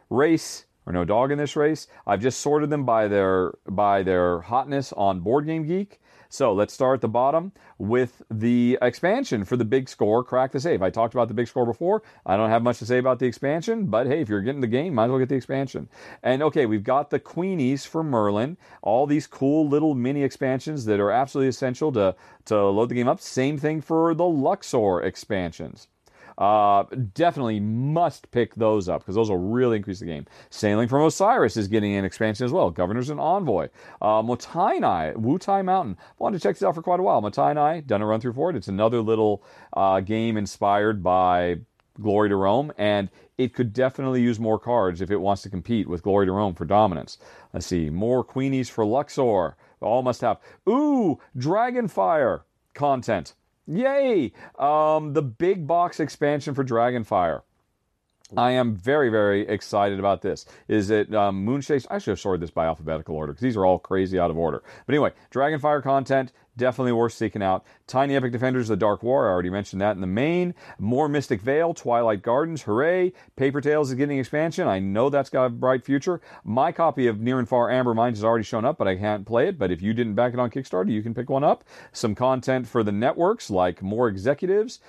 race, or no dog in this race. I've just sorted them by their by their hotness on Board Game Geek. So let's start at the bottom with the expansion for the big score, Crack the Safe. I talked about the big score before. I don't have much to say about the expansion, but hey, if you're getting the game, might as well get the expansion. And okay, we've got the Queenies for Merlin, all these cool little mini expansions that are absolutely essential to, to load the game up. Same thing for the Luxor expansions. Uh, definitely must pick those up because those will really increase the game. Sailing from Osiris is getting an expansion as well. Governors and Envoy. Uh, Mottainai, Wutai Mountain. I Wanted to check this out for quite a while. Mottainai, done a run through for it. It's another little uh, game inspired by Glory to Rome, and it could definitely use more cards if it wants to compete with Glory to Rome for dominance. Let's see, more Queenies for Luxor. All must have. Ooh, Dragonfire content. Yay! Um, the big box expansion for Dragonfire. I am very, very excited about this. Is it um, Moonshakes? I should have sorted this by alphabetical order because these are all crazy out of order. But anyway, Dragonfire content, definitely worth seeking out. Tiny Epic Defenders, The Dark War, I already mentioned that in the main. More Mystic Vale, Twilight Gardens, hooray. Paper Tales is getting expansion. I know that's got a bright future. My copy of Near and Far Amber Mines has already shown up, but I can't play it. But if you didn't back it on Kickstarter, you can pick one up. Some content for the networks, like more executives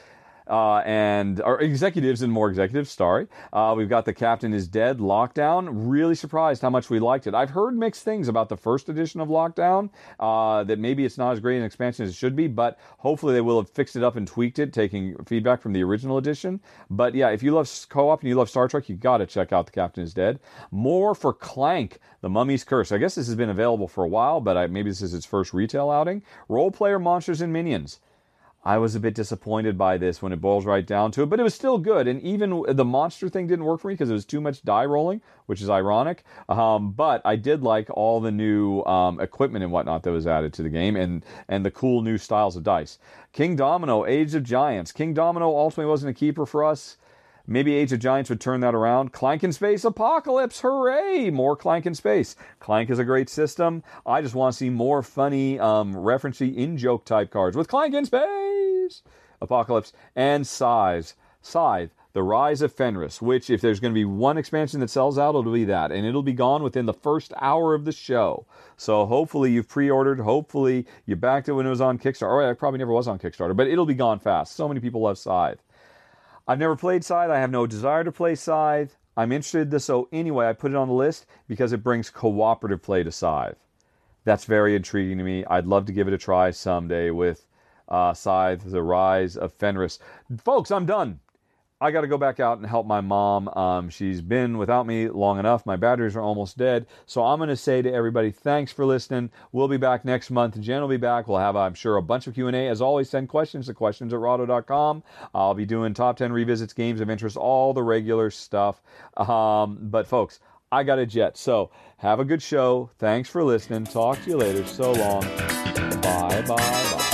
uh, and our executives and more executives. Sorry, uh, we've got the Captain is Dead Lockdown. Really surprised how much we liked it. I've heard mixed things about the first edition of Lockdown. Uh, that maybe it's not as great an expansion as it should be, but hopefully they will have fixed it up and tweaked it, taking feedback from the original edition. But yeah, if you love co-op and you love Star Trek, you got to check out the Captain is Dead. More for Clank, The Mummy's Curse. I guess this has been available for a while, but I, maybe this is its first retail outing. Roll Player monsters and minions. I was a bit disappointed by this when it boils right down to it, but it was still good. And even the monster thing didn't work for me because it was too much die rolling, which is ironic. Um, but I did like all the new um, equipment and whatnot that was added to the game, and and the cool new styles of dice. Kingdomino, Age of Giants. Kingdomino ultimately wasn't a keeper for us. Maybe Age of Giants would turn that around. Clank in Space Apocalypse, hooray! More Clank in Space. Clank is a great system. I just want to see more funny, um, referencey, in joke type cards with Clank in Space Apocalypse and Size. Scythe, The Rise of Fenris, which, if there's going to be one expansion that sells out, it'll be that. And it'll be gone within the first hour of the show. So hopefully you've pre ordered. Hopefully you backed it when it was on Kickstarter. Or I probably never was on Kickstarter, but it'll be gone fast. So many people love Scythe. I've never played Scythe. I have no desire to play Scythe. I'm interested in this, so anyway, I put it on the list because it brings cooperative play to Scythe. That's very intriguing to me. I'd love to give it a try someday with uh, Scythe, The Rise of Fenris. Folks, I'm done. I got to go back out and help my mom. Um, she's been without me long enough. My batteries are almost dead. So I'm going to say to everybody, thanks for listening. We'll be back next month. Jen will be back. We'll have, I'm sure, a bunch of Q&A. As always, send questions to questions at rahdo.com. I'll be doing top 10 revisits, games of interest, all the regular stuff. Um, but folks, I got a jet. So have a good show. Thanks for listening. Talk to you later. So long. Bye, bye, bye.